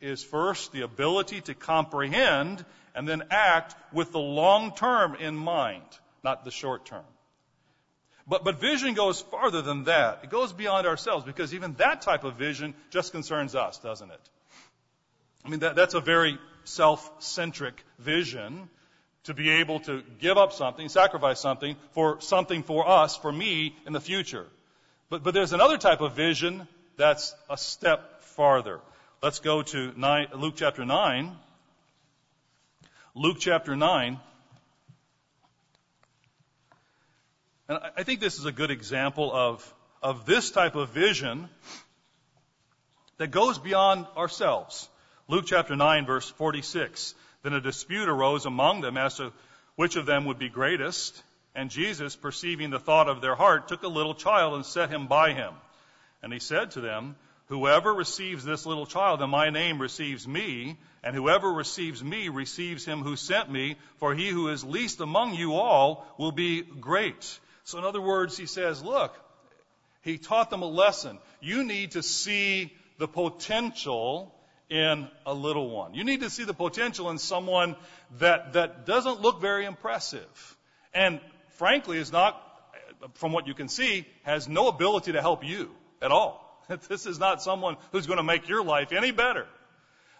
is first the ability to comprehend and then act with the long term in mind, not the short term. But, but vision goes farther than that. It goes beyond ourselves because even that type of vision just concerns us, doesn't it? I mean, that, that's a very self-centric vision to be able to give up something, sacrifice something for something for us, for me in the future. But, but there's another type of vision that's a step farther. Let's go to nine, Luke chapter 9. Luke chapter 9. And I think this is a good example of, of this type of vision that goes beyond ourselves. Luke chapter 9, verse 46. Then a dispute arose among them as to which of them would be greatest. And Jesus, perceiving the thought of their heart, took a little child and set him by him. And he said to them, Whoever receives this little child in my name receives me, and whoever receives me receives him who sent me, for he who is least among you all will be great. So in other words, he says, look, he taught them a lesson. You need to see the potential in a little one. You need to see the potential in someone that, that doesn't look very impressive. And frankly is not, from what you can see, has no ability to help you at all. This is not someone who's going to make your life any better.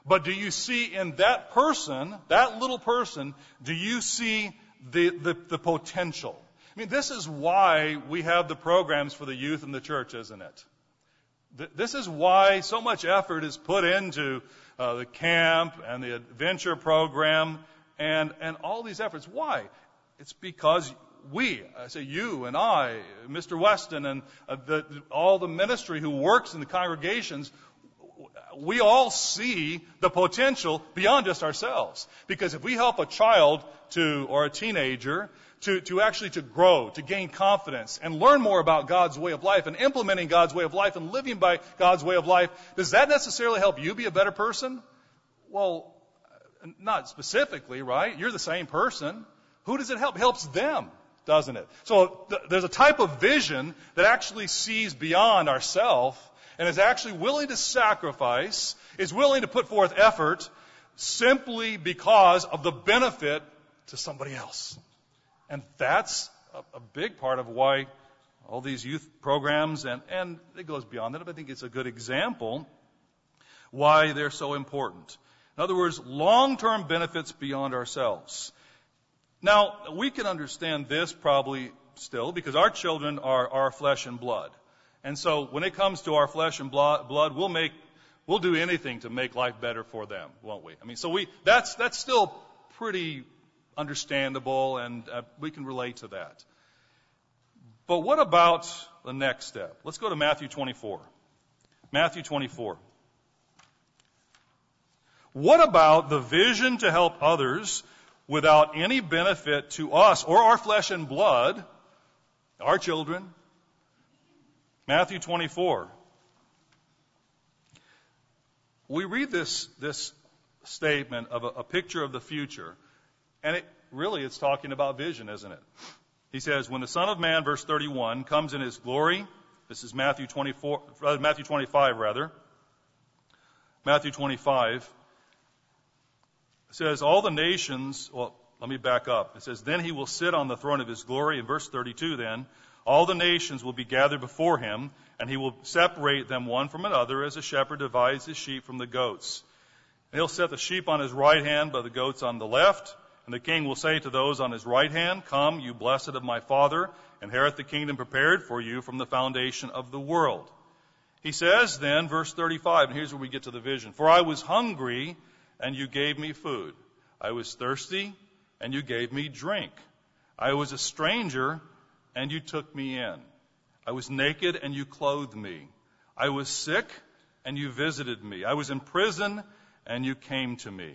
But do you see in that person, that little person, do you see the, the, the potential? I mean, this is why we have the programs for the youth in the church, isn't it? This is why so much effort is put into uh, the camp and the adventure program and, and all these efforts. Why? It's because we, I say you and I, Mr. Weston, and uh, the, all the ministry who works in the congregations, we all see the potential beyond just ourselves. Because if we help a child to, or a teenager to, to actually to grow, to gain confidence, and learn more about God's way of life, and implementing God's way of life, and living by God's way of life, does that necessarily help you be a better person? Well, not specifically, right? You're the same person. Who does it help? It helps them, doesn't it? So th- there's a type of vision that actually sees beyond ourself and is actually willing to sacrifice, is willing to put forth effort simply because of the benefit to somebody else. And that's a, a big part of why all these youth programs, and, and it goes beyond that, but I think it's a good example why they're so important. In other words, long-term benefits beyond ourselves. Now, we can understand this probably still because our children are our flesh and blood. And so when it comes to our flesh and blood, we'll make, we'll do anything to make life better for them, won't we? I mean, so we, that's, that's still pretty understandable and uh, we can relate to that. But what about the next step? Let's go to Matthew 24. Matthew 24. What about the vision to help others without any benefit to us or our flesh and blood, our children? Matthew 24. We read this, this statement of a, a picture of the future, and it really it's talking about vision, isn't it? He says, when the Son of Man, verse 31, comes in his glory, this is Matthew 24, uh, Matthew 25 rather. Matthew 25 says, all the nations, well, let me back up. It says, then he will sit on the throne of his glory. In verse 32 then, all the nations will be gathered before him, and he will separate them one from another as a shepherd divides his sheep from the goats. And he'll set the sheep on his right hand, but the goats on the left. And the king will say to those on his right hand, Come, you blessed of my father, inherit the kingdom prepared for you from the foundation of the world. He says then, verse 35, and here's where we get to the vision. For I was hungry, and you gave me food. I was thirsty, and you gave me drink. I was a stranger, and you took me in. I was naked, and you clothed me. I was sick, and you visited me. I was in prison, and you came to me.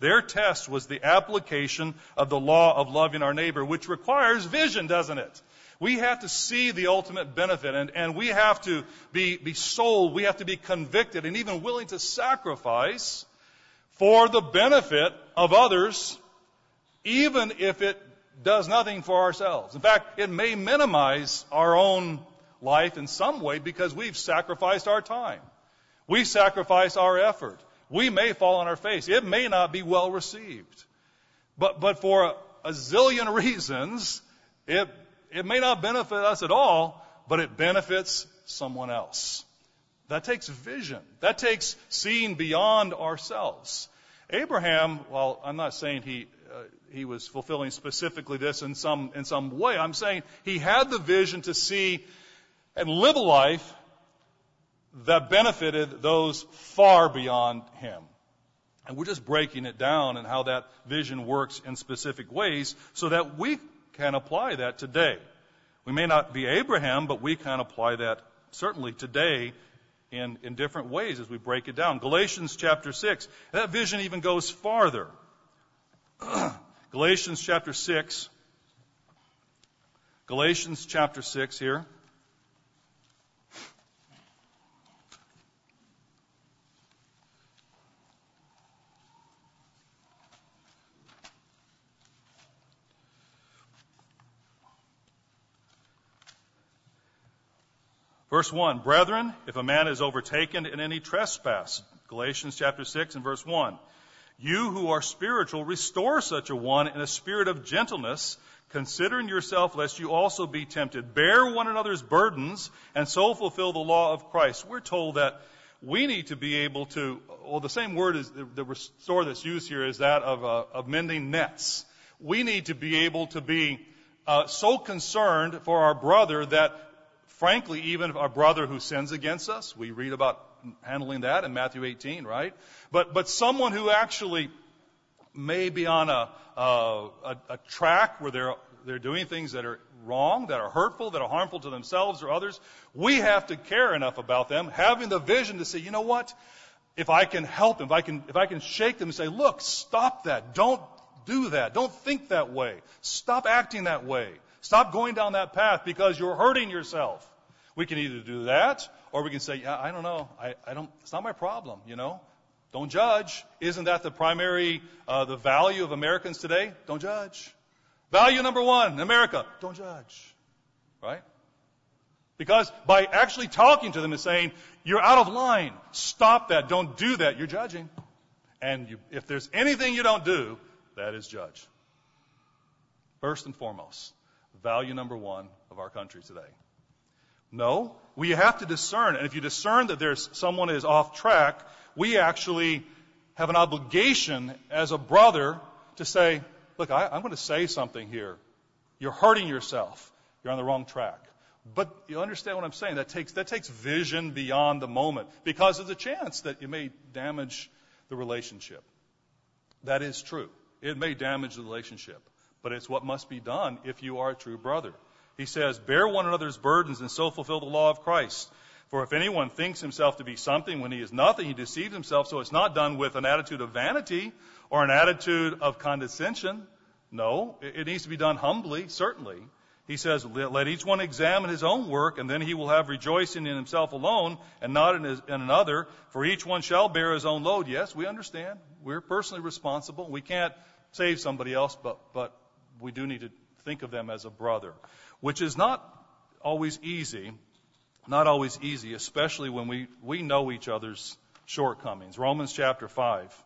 their test was the application of the law of loving our neighbor, which requires vision, doesn't it? We have to see the ultimate benefit and, and we have to be, be sold, we have to be convicted and even willing to sacrifice for the benefit of others, even if it does nothing for ourselves. In fact, it may minimize our own life in some way because we've sacrificed our time. We've sacrificed our effort we may fall on our face. It may not be well received. But, but for a, a zillion reasons, it, it may not benefit us at all, but it benefits someone else. That takes vision. That takes seeing beyond ourselves. Abraham, well, I'm not saying he, uh, he was fulfilling specifically this in some, in some way. I'm saying he had the vision to see and live a life that benefited those far beyond him. And we're just breaking it down and how that vision works in specific ways so that we can apply that today. We may not be Abraham, but we can apply that certainly today in, in different ways as we break it down. Galatians chapter 6, that vision even goes farther. Galatians chapter 6, Galatians chapter 6 here. Verse 1, Brethren, if a man is overtaken in any trespass, Galatians chapter 6 and verse 1, you who are spiritual, restore such a one in a spirit of gentleness, considering yourself lest you also be tempted. Bear one another's burdens and so fulfill the law of Christ. We're told that we need to be able to, well, the same word is the restore that's used here is that of, uh, of mending nets. We need to be able to be uh, so concerned for our brother that frankly, even our brother who sins against us, we read about handling that in Matthew 18, right? But, but someone who actually may be on a, a, a track where they're, they're doing things that are wrong, that are hurtful, that are harmful to themselves or others, we have to care enough about them, having the vision to say, you know what? If I can help them, if I can, if I can shake them and say, look, stop that. Don't do that. Don't think that way. Stop acting that way. Stop going down that path because you're hurting yourself. We can either do that, or we can say, yeah, I don't know. I, I don't, it's not my problem, you know. Don't judge. Isn't that the primary, uh, the value of Americans today? Don't judge. Value number one, America, don't judge. Right? Because by actually talking to them and saying, you're out of line, stop that, don't do that, you're judging. And you, if there's anything you don't do, that is judge. First and foremost, value number one of our country today. No, we have to discern. And if you discern that there's someone is off track, we actually have an obligation as a brother to say, look, I, I'm going to say something here. You're hurting yourself. You're on the wrong track. But you understand what I'm saying? That takes, that takes vision beyond the moment because there's a chance that you may damage the relationship. That is true. It may damage the relationship, but it's what must be done if you are a true brother. He says, Bear one another's burdens and so fulfill the law of Christ. For if anyone thinks himself to be something when he is nothing, he deceives himself. So it's not done with an attitude of vanity or an attitude of condescension. No, it needs to be done humbly, certainly. He says, Let each one examine his own work, and then he will have rejoicing in himself alone and not in, his, in another. For each one shall bear his own load. Yes, we understand. We're personally responsible. We can't save somebody else, but, but we do need to think of them as a brother, which is not always easy not always easy, especially when we, we know each other's shortcomings. Romans chapter 5.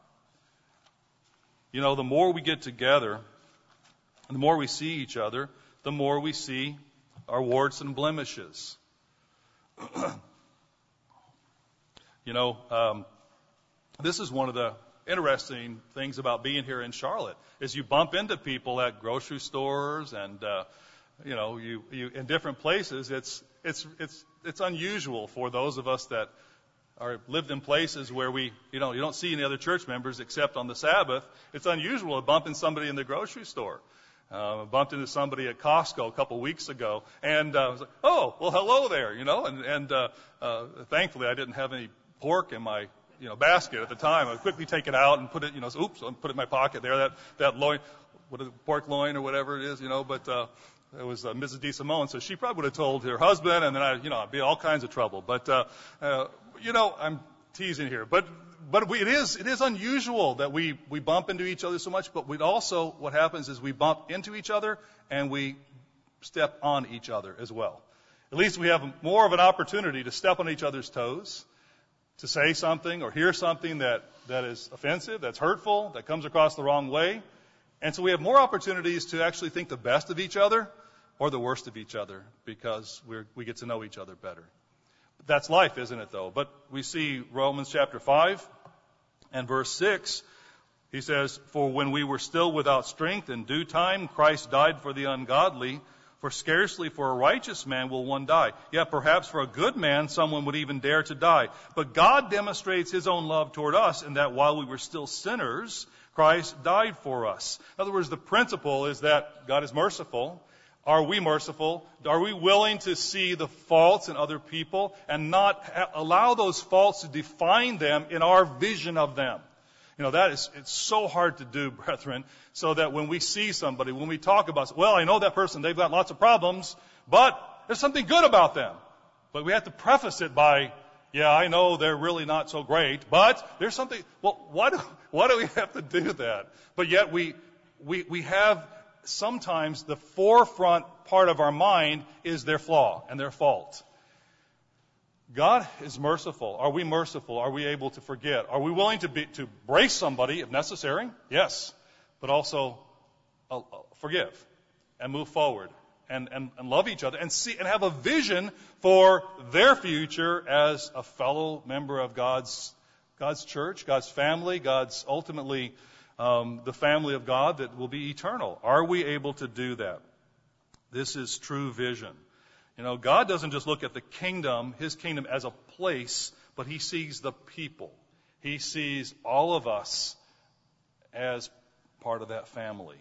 You know, the more we get together, the more we see each other, the more we see our warts and blemishes. you know, um, this is one of the interesting things about being here in Charlotte is you bump into people at grocery stores and uh, you know you, you in different places. It's it's it's it's unusual for those of us that are lived in places where we, you know, you don't see any other church members except on the Sabbath. It's unusual to bump into somebody in the grocery store. Uh, bumped into somebody at Costco a couple weeks ago, and uh, I was like, "Oh, well, hello there," you know. And, and uh, uh, thankfully, I didn't have any pork in my, you know, basket at the time. I quickly take it out and put it, you know, oops, and put it in my pocket there. That that loin, what is it, pork loin or whatever it is, you know. But uh, it was uh, Mrs. DeSimone, so she probably would have told her husband, and then I, you know, I'd be all kinds of trouble. But, uh, uh, you know, I'm teasing here, but but we, it is it is unusual that we we bump into each other so much. But we also what happens is we bump into each other and we step on each other as well. At least we have more of an opportunity to step on each other's toes, to say something or hear something that that is offensive, that's hurtful, that comes across the wrong way. And so we have more opportunities to actually think the best of each other or the worst of each other because we get to know each other better. That's life, isn't it, though? But we see Romans chapter 5 and verse 6. He says, For when we were still without strength, in due time Christ died for the ungodly. For scarcely for a righteous man will one die. Yet perhaps for a good man someone would even dare to die. But God demonstrates his own love toward us in that while we were still sinners, Christ died for us. In other words, the principle is that God is merciful are we merciful? Are we willing to see the faults in other people and not allow those faults to define them in our vision of them? You know, that is, it's so hard to do, brethren, so that when we see somebody, when we talk about, well, I know that person, they've got lots of problems, but there's something good about them. But we have to preface it by, yeah, I know they're really not so great, but there's something, well, why do, why do we have to do that? But yet we, we, we have sometimes the forefront part of our mind is their flaw and their fault. God is merciful. Are we merciful? Are we able to forget? Are we willing to be, to brace somebody if necessary? Yes. But also uh, uh, forgive and move forward and, and, and love each other and see and have a vision for their future as a fellow member of God's God's church, God's family, God's ultimately um, the family of God that will be eternal. Are we able to do that? This is true vision. You know, God doesn't just look at the kingdom, his kingdom as a place, but he sees the people. He sees all of us as part of that family.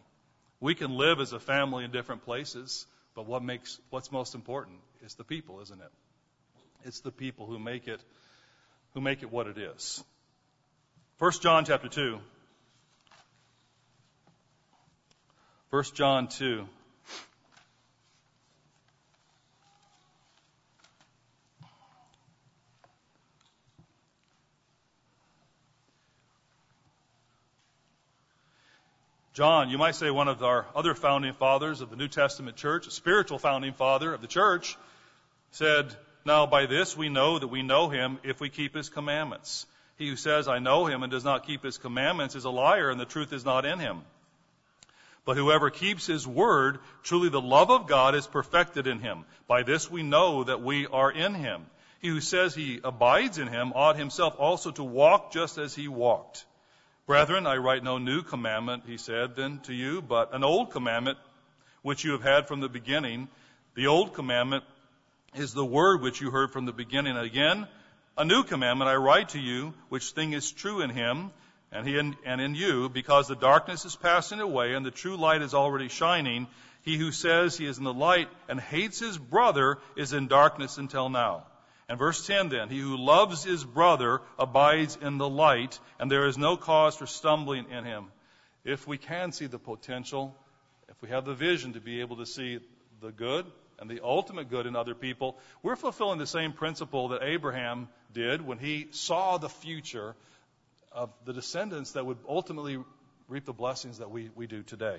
We can live as a family in different places, but what makes what's most important is the people, isn't it? It's the people who make it who make it what it is. 1 John chapter 2 1 John 2. John, you might say one of our other founding fathers of the New Testament church, a spiritual founding father of the church, said, Now by this we know that we know him if we keep his commandments. He who says, I know him, and does not keep his commandments is a liar, and the truth is not in him. But whoever keeps his word, truly the love of God is perfected in him. By this we know that we are in him. He who says he abides in him ought himself also to walk just as he walked. Brethren, I write no new commandment, he said, then to you, but an old commandment which you have had from the beginning. The old commandment is the word which you heard from the beginning. Again, a new commandment I write to you, which thing is true in him and, he in, and in you, because the darkness is passing away and the true light is already shining. He who says he is in the light and hates his brother is in darkness until now. And verse 10 then, he who loves his brother abides in the light, and there is no cause for stumbling in him. If we can see the potential, if we have the vision to be able to see the good and the ultimate good in other people, we're fulfilling the same principle that Abraham did when he saw the future of the descendants that would ultimately reap the blessings that we, we do today.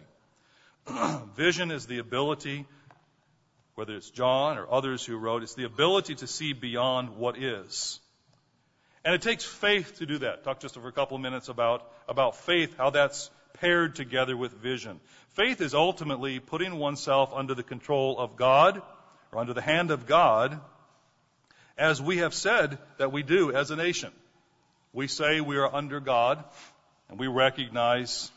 Vision is the ability, whether it's John or others who wrote, it's the ability to see beyond what is. And it takes faith to do that. Talk just for a couple of minutes about, about faith, how that's paired together with vision. Faith is ultimately putting oneself under the control of God or under the hand of God, as we have said that we do as a nation. We say we are under God, and we recognize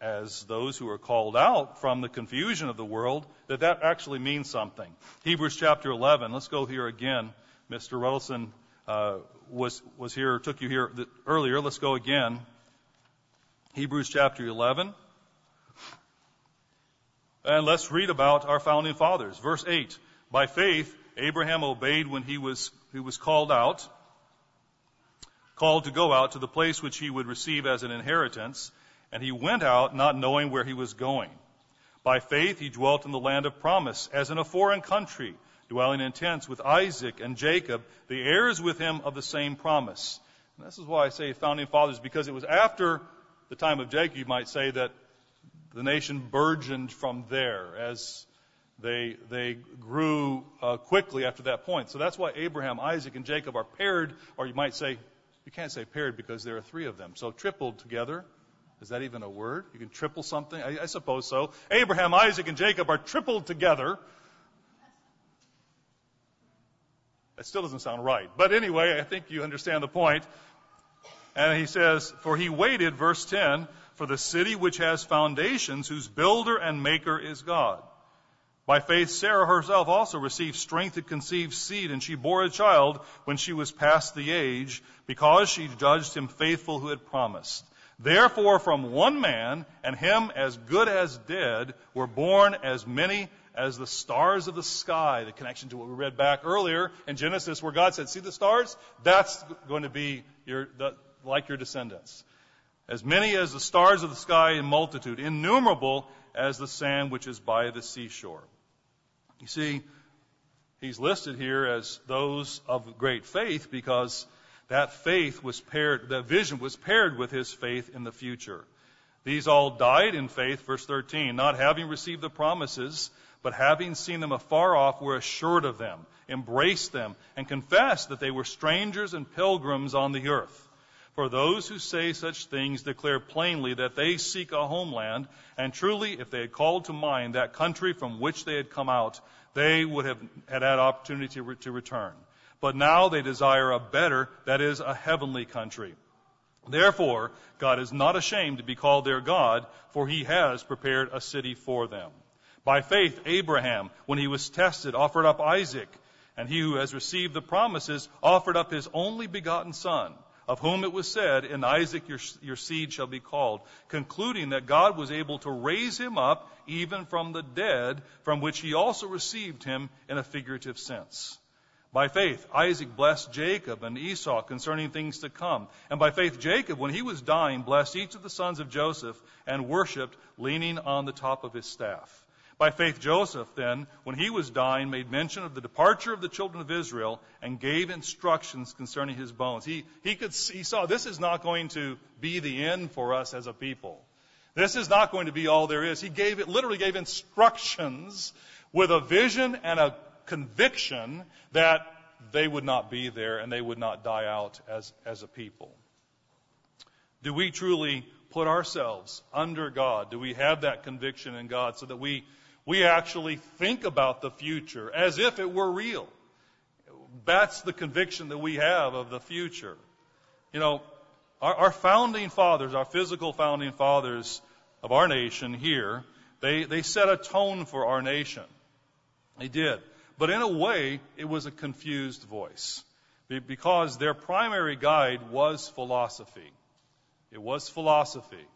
as those who are called out from the confusion of the world that that actually means something. Hebrews chapter 11. Let's go here again. Mr. Ruddleson uh, was was here, took you here earlier. Let's go again. Hebrews chapter 11. And let's read about our founding fathers. Verse 8. By faith, Abraham obeyed when he was, he was called out called to go out to the place which he would receive as an inheritance, and he went out not knowing where he was going. By faith he dwelt in the land of promise, as in a foreign country, dwelling in tents with Isaac and Jacob, the heirs with him of the same promise. And this is why I say founding fathers, because it was after the time of Jacob, you might say, that the nation burgeoned from there as they, they grew uh, quickly after that point. So that's why Abraham, Isaac, and Jacob are paired, or you might say you can't say paired because there are three of them. So tripled together. Is that even a word? You can triple something? I, I suppose so. Abraham, Isaac, and Jacob are tripled together. That still doesn't sound right. But anyway, I think you understand the point. And he says, For he waited, verse 10, for the city which has foundations, whose builder and maker is God. By faith, Sarah herself also received strength to conceive seed, and she bore a child when she was past the age, because she judged him faithful who had promised. Therefore, from one man, and him as good as dead, were born as many as the stars of the sky. The connection to what we read back earlier in Genesis, where God said, See the stars? That's going to be your, the, like your descendants. As many as the stars of the sky in multitude, innumerable as the sand which is by the seashore. You see, he's listed here as those of great faith because that faith was paired, that vision was paired with his faith in the future. These all died in faith, verse 13, not having received the promises, but having seen them afar off, were assured of them, embraced them, and confessed that they were strangers and pilgrims on the earth. For those who say such things declare plainly that they seek a homeland, and truly, if they had called to mind that country from which they had come out, they would have had that opportunity to, re- to return. But now they desire a better, that is, a heavenly country. Therefore, God is not ashamed to be called their God, for he has prepared a city for them. By faith, Abraham, when he was tested, offered up Isaac, and he who has received the promises offered up his only begotten son of whom it was said, In Isaac your, your seed shall be called, concluding that God was able to raise him up even from the dead, from which he also received him in a figurative sense. By faith, Isaac blessed Jacob and Esau concerning things to come. And by faith, Jacob, when he was dying, blessed each of the sons of Joseph and worshiped, leaning on the top of his staff. By faith, Joseph then, when he was dying, made mention of the departure of the children of Israel and gave instructions concerning his bones. He, he, could, he saw this is not going to be the end for us as a people. This is not going to be all there is. He gave it, literally gave instructions with a vision and a conviction that they would not be there and they would not die out as, as a people. Do we truly put ourselves under God? Do we have that conviction in God so that we, we actually think about the future as if it were real? That's the conviction that we have of the future. You know, our, our founding fathers, our physical founding fathers of our nation here, they, they set a tone for our nation. They did. But in a way, it was a confused voice because their primary guide was philosophy. It was philosophy.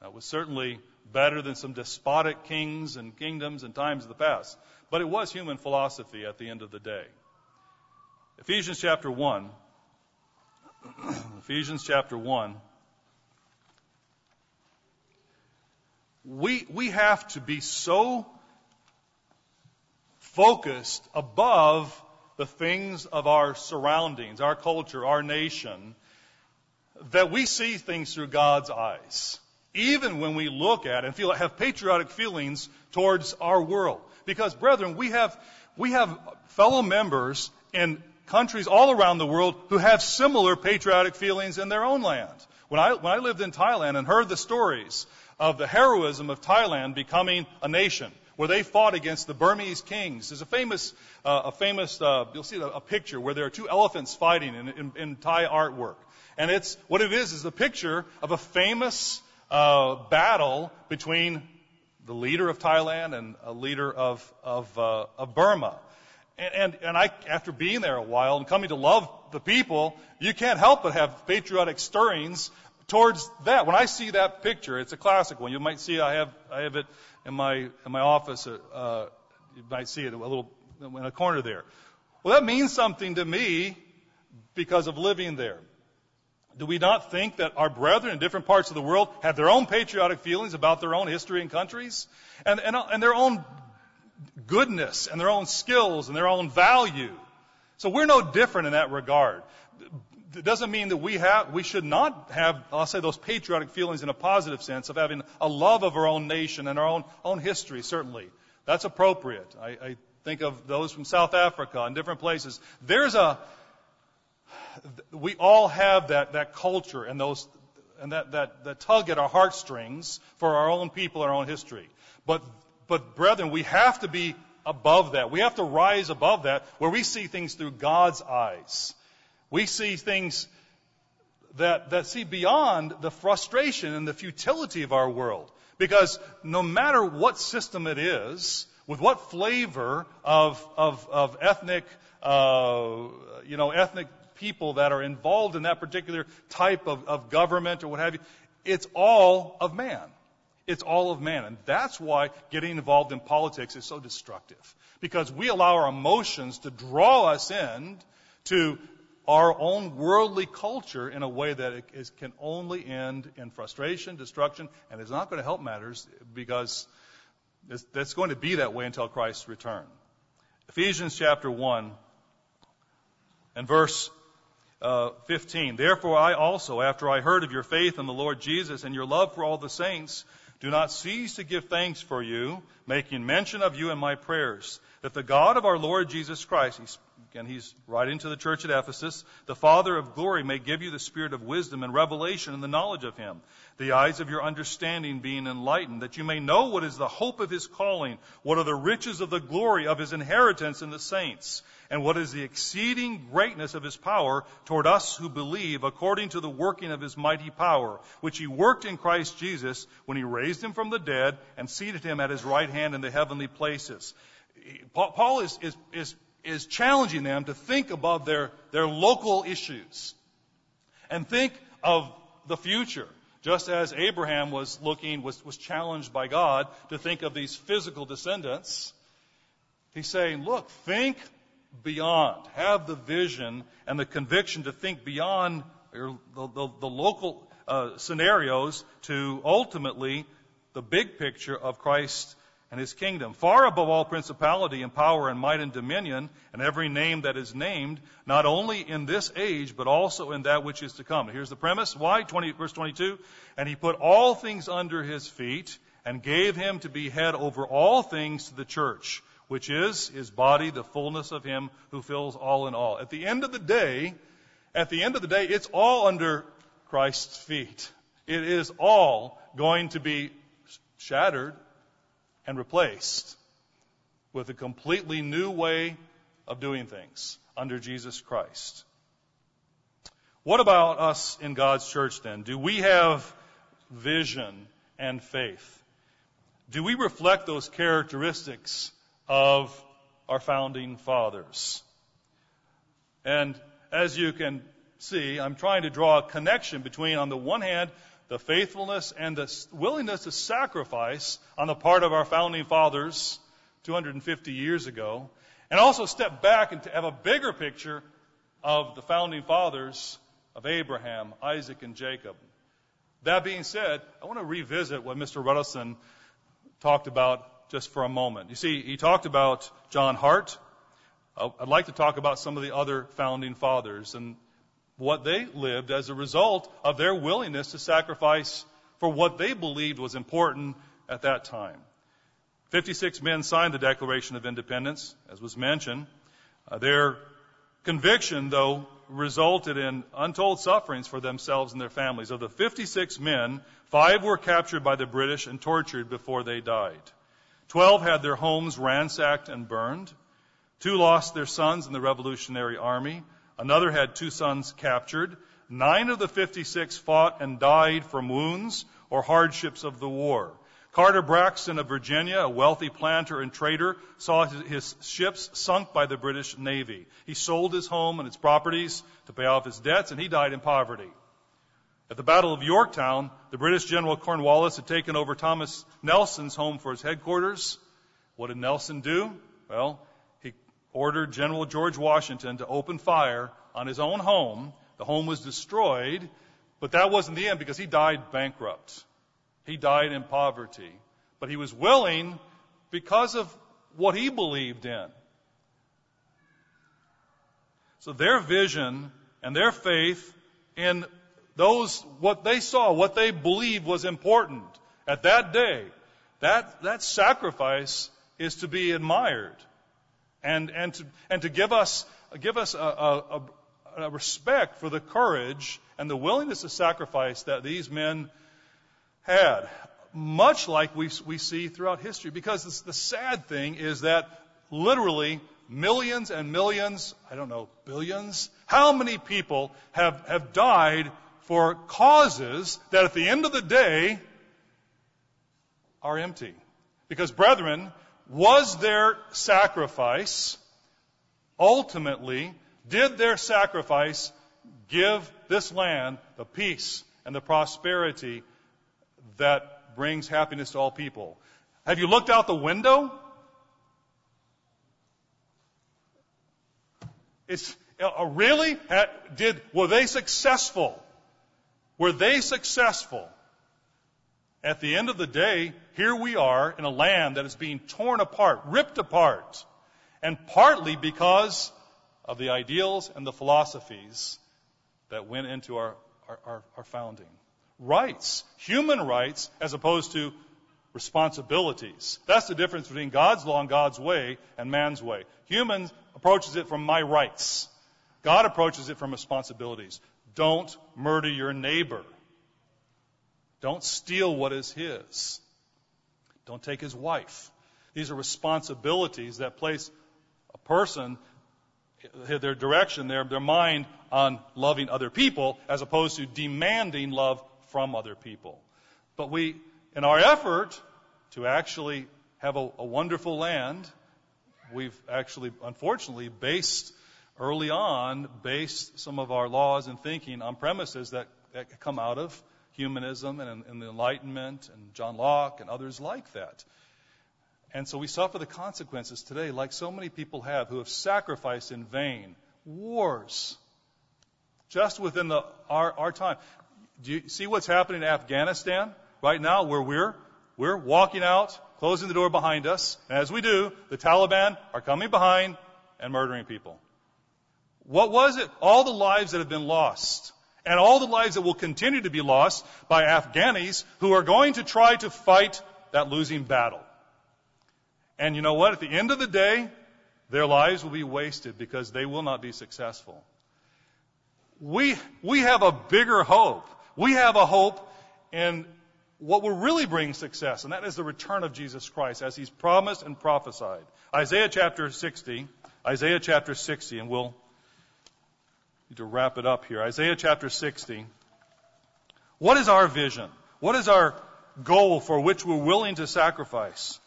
That was certainly better than some despotic kings and kingdoms and times of the past. But it was human philosophy at the end of the day. Ephesians chapter 1. Ephesians chapter 1. We, we have to be so focused above the things of our surroundings, our culture, our nation, that we see things through God's eyes. Even when we look at and feel have patriotic feelings towards our world. Because brethren, we have we have fellow members in countries all around the world who have similar patriotic feelings in their own land. When I, when I lived in Thailand and heard the stories of the heroism of Thailand becoming a nation, where they fought against the Burmese kings. There's a famous, uh, a famous, uh, you'll see a, picture where there are two elephants fighting in, in, in, Thai artwork, and it's what it is is a picture of a famous uh, battle between the leader of Thailand and a leader of of, uh, of Burma. And, and, and I, after being there a while and coming to love the people, you can't help but have patriotic stirrings towards that. When I see that picture, it's a classic one. You might see I have I have it in my in my office. Uh, you might see it a little in a corner there. Well, that means something to me because of living there. Do we not think that our brethren in different parts of the world have their own patriotic feelings about their own history and countries and, and, and their own goodness and their own skills and their own value? So we're no different in that regard it doesn't mean that we have, we should not have, I'll say those patriotic feelings in a positive sense of having a love of our own nation and our own, own history, certainly. That's appropriate. I, I think of those from South Africa and different places. There's a, we all have that, that culture and those, and that, that, that tug at our heartstrings for our own people, our own history. But, but brethren, we have to be above that. We have to rise above that where we see things through God's eyes. We see things that, that see beyond the frustration and the futility of our world. Because no matter what system it is, with what flavor of, of, of ethnic, uh, you know, ethnic people that are involved in that particular type of, of government or what have you, it's all of man. It's all of man. And that's why getting involved in politics is so destructive. Because we allow our emotions to draw us in to our own worldly culture in a way that it is, can only end in frustration, destruction, and is not going to help matters because that's going to be that way until Christ's return. Ephesians chapter 1 and verse uh, 15. Therefore, I also, after I heard of your faith in the Lord Jesus and your love for all the saints, do not cease to give thanks for you, making mention of you in my prayers, that the God of our Lord Jesus Christ, Again, he's writing to the church at Ephesus. The Father of glory may give you the spirit of wisdom and revelation and the knowledge of him, the eyes of your understanding being enlightened, that you may know what is the hope of his calling, what are the riches of the glory of his inheritance in the saints, and what is the exceeding greatness of his power toward us who believe, according to the working of his mighty power, which he worked in Christ Jesus when he raised him from the dead and seated him at his right hand in the heavenly places. Paul is, is, is is challenging them to think above their, their local issues and think of the future. Just as Abraham was looking, was, was challenged by God to think of these physical descendants, he's saying, look, think beyond. Have the vision and the conviction to think beyond the, the, the local uh, scenarios to ultimately the big picture of Christ and his kingdom, far above all principality and power and might and dominion, and every name that is named, not only in this age, but also in that which is to come. Here's the premise. Why? 20, verse 22. And he put all things under his feet, and gave him to be head over all things to the church, which is his body, the fullness of him who fills all in all. At the end of the day, at the end of the day, it's all under Christ's feet. It is all going to be shattered and replaced with a completely new way of doing things under Jesus Christ. What about us in God's church then? Do we have vision and faith? Do we reflect those characteristics of our founding fathers? And as you can see, I'm trying to draw a connection between, on the one hand, the faithfulness and the willingness to sacrifice on the part of our founding fathers 250 years ago, and also step back and have a bigger picture of the founding fathers of Abraham, Isaac, and Jacob. That being said, I want to revisit what Mr. Ruddison talked about just for a moment. You see, he talked about John Hart. Uh, I'd like to talk about some of the other founding fathers and what they lived as a result of their willingness to sacrifice for what they believed was important at that time. 56 men signed the Declaration of Independence, as was mentioned. Uh, their conviction, though, resulted in untold sufferings for themselves and their families. Of the 56 men, five were captured by the British and tortured before they died. Twelve had their homes ransacked and burned. Two lost their sons in the Revolutionary Army. Another had two sons captured. Nine of the 56 fought and died from wounds or hardships of the war. Carter Braxton of Virginia, a wealthy planter and trader, saw his ships sunk by the British Navy. He sold his home and its properties to pay off his debts, and he died in poverty. At the Battle of Yorktown, the British General Cornwallis had taken over Thomas Nelson's home for his headquarters. What did Nelson do? Well, ordered General George Washington to open fire on his own home. The home was destroyed, but that wasn't the end because he died bankrupt. He died in poverty. But he was willing because of what he believed in. So their vision and their faith in those, what they saw, what they believed was important at that day, that, that sacrifice is to be admired and, and, to, and to give us, give us a, a, a respect for the courage and the willingness to sacrifice that these men had, much like we, we see throughout history. Because the sad thing is that literally millions and millions, I don't know, billions, how many people have, have died for causes that at the end of the day are empty? Because, brethren, was their sacrifice ultimately, did their sacrifice give this land the peace and the prosperity that brings happiness to all people. Have you looked out the window? It's uh, really did were they successful? Were they successful? At the end of the day, here we are in a land that is being torn apart, ripped apart, and partly because of the ideals and the philosophies that went into our, our, our, our founding rights, human rights, as opposed to responsibilities. That's the difference between God's law and God's way and man's way. Human approaches it from my rights. God approaches it from responsibilities. Don't murder your neighbor. Don't steal what is his. Don't take his wife. These are responsibilities that place a person, their direction, their, their mind on loving other people as opposed to demanding love from other people. But we, in our effort to actually have a, a wonderful land, we've actually, unfortunately, based early on, based some of our laws and thinking on premises that, that come out of humanism and, and the Enlightenment and John Locke and others like that. And so we suffer the consequences today, like so many people have who have sacrificed in vain. Wars. Just within the, our, our time. Do you see what's happening in Afghanistan right now where we're, we're walking out, closing the door behind us, and as we do, the Taliban are coming behind and murdering people. What was it? All the lives that have been lost. And all the lives that will continue to be lost by Afghanis who are going to try to fight that losing battle. And you know what? At the end of the day, their lives will be wasted because they will not be successful. We, we have a bigger hope. We have a hope in what will really bring success, and that is the return of Jesus Christ as he's promised and prophesied. Isaiah chapter 60, Isaiah chapter 60, and we'll to wrap it up here. Isaiah chapter 60. What is our vision? What is our goal for which we're willing to sacrifice?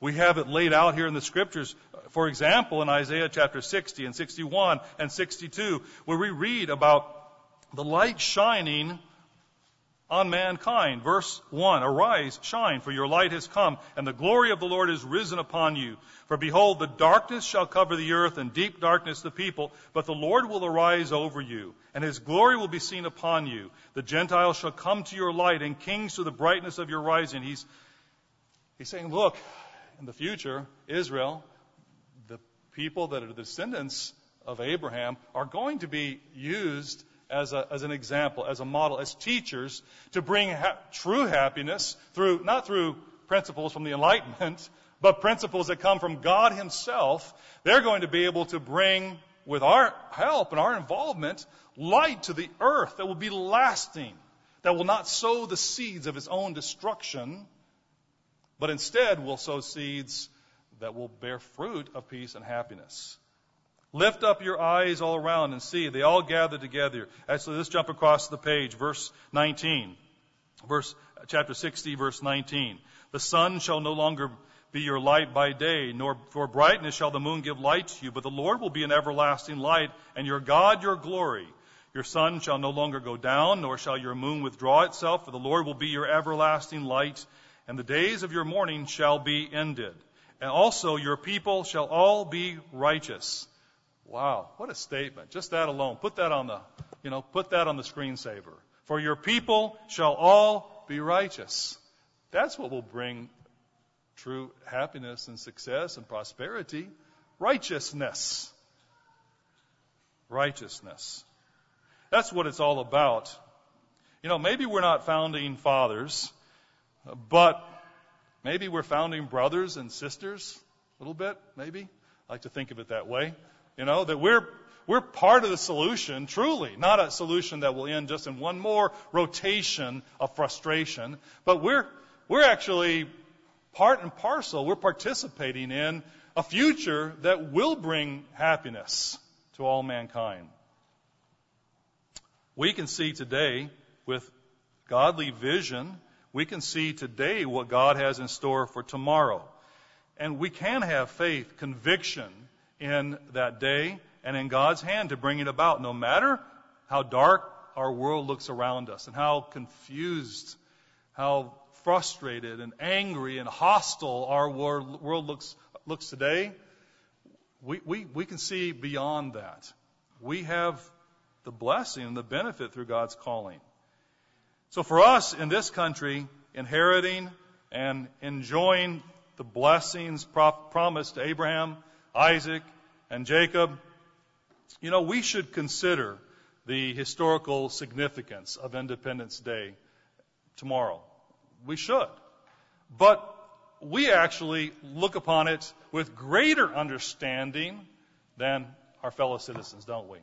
We have it laid out here in the scriptures. For example, in Isaiah chapter 60 and 61 and 62, where we read about the light shining on mankind. Verse 1 Arise, shine, for your light has come, and the glory of the Lord is risen upon you. For behold, the darkness shall cover the earth, and deep darkness the people, but the Lord will arise over you, and his glory will be seen upon you. The Gentiles shall come to your light, and kings to the brightness of your rising. He's, he's saying, Look, in the future, Israel, the people that are descendants of Abraham, are going to be used as, a, as an example, as a model, as teachers to bring ha- true happiness through, not through principles from the Enlightenment, but principles that come from God Himself. They're going to be able to bring, with our help and our involvement, light to the earth that will be lasting, that will not sow the seeds of its own destruction but instead will sow seeds that will bear fruit of peace and happiness. Lift up your eyes all around and see. They all gather together. Actually, let's jump across the page. Verse 19. Verse, chapter 60, verse 19. The sun shall no longer be your light by day, nor for brightness shall the moon give light to you, but the Lord will be an everlasting light, and your God your glory. Your sun shall no longer go down, nor shall your moon withdraw itself, for the Lord will be your everlasting light, and the days of your mourning shall be ended. And also your people shall all be righteous. Wow, what a statement. Just that alone. Put that on the, you know, put that on the screensaver. For your people shall all be righteous. That's what will bring true happiness and success and prosperity. Righteousness. Righteousness. That's what it's all about. You know, maybe we're not founding fathers but maybe we're founding brothers and sisters a little bit, maybe. I like to think of it that way. You know, that we're we're part of the solution, truly, not a solution that will end just in one more rotation of frustration, but we're we're actually part and parcel, we're participating in a future that will bring happiness to all mankind. We can see today with godly vision we can see today what God has in store for tomorrow. And we can have faith, conviction in that day and in God's hand to bring it about, no matter how dark our world looks around us and how confused, how frustrated and angry and hostile our world looks, looks today. We, we, we can see beyond that. We have the blessing and the benefit through God's calling. So for us in this country, inheriting and enjoying the blessings promised to Abraham, Isaac, and Jacob, you know, we should consider the historical significance of Independence Day tomorrow. We should. But we actually look upon it with greater understanding than our fellow citizens, don't we?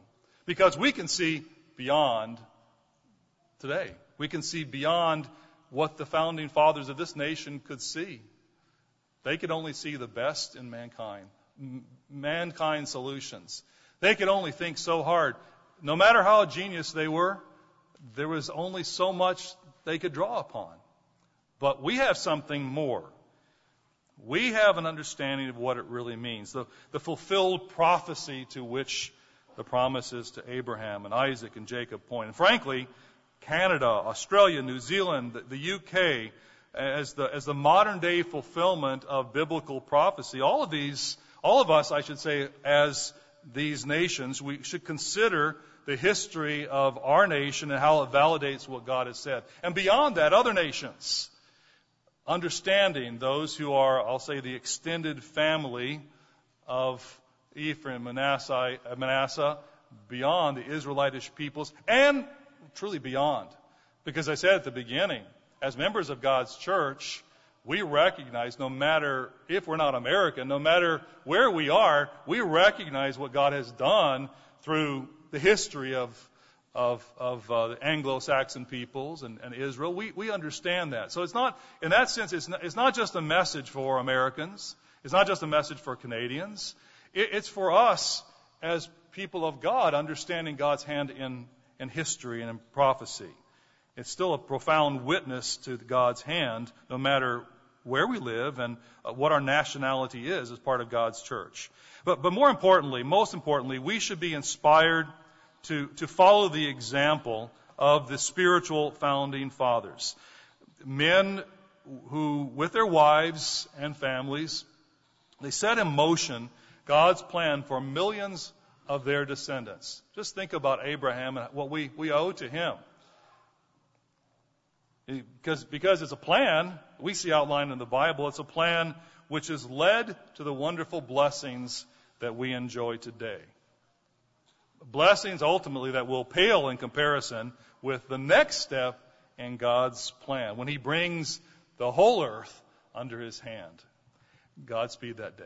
Because we can see beyond today. We can see beyond what the founding fathers of this nation could see. They could only see the best in mankind, mankind solutions. They could only think so hard. No matter how genius they were, there was only so much they could draw upon. But we have something more. We have an understanding of what it really means. The, the fulfilled prophecy to which the promises to Abraham and Isaac and Jacob point. And frankly, Canada, Australia, New Zealand, the, the UK, as the, as the modern day fulfillment of biblical prophecy. All of these, all of us, I should say, as these nations, we should consider the history of our nation and how it validates what God has said. And beyond that, other nations. Understanding those who are, I'll say, the extended family of Ephraim, Manasseh, Manasseh beyond the Israelitish peoples, and truly beyond. Because I said at the beginning, as members of God's church, we recognize no matter if we're not American, no matter where we are, we recognize what God has done through the history of, of, of uh, the Anglo-Saxon peoples and, and Israel. We, we understand that. So it's not, in that sense, it's not, it's not just a message for Americans. It's not just a message for Canadians. It, it's for us as people of God, understanding God's hand in, in history and in prophecy. It's still a profound witness to God's hand, no matter where we live and uh, what our nationality is as part of God's church. But, but more importantly, most importantly, we should be inspired to, to follow the example of the spiritual founding fathers. Men who, with their wives and families, they set in motion God's plan for millions of their descendants. Just think about Abraham and what we, we owe to him. Because, because it's a plan we see outlined in the Bible. It's a plan which has led to the wonderful blessings that we enjoy today. Blessings ultimately that will pale in comparison with the next step in God's plan when He brings the whole earth under His hand. Godspeed that day.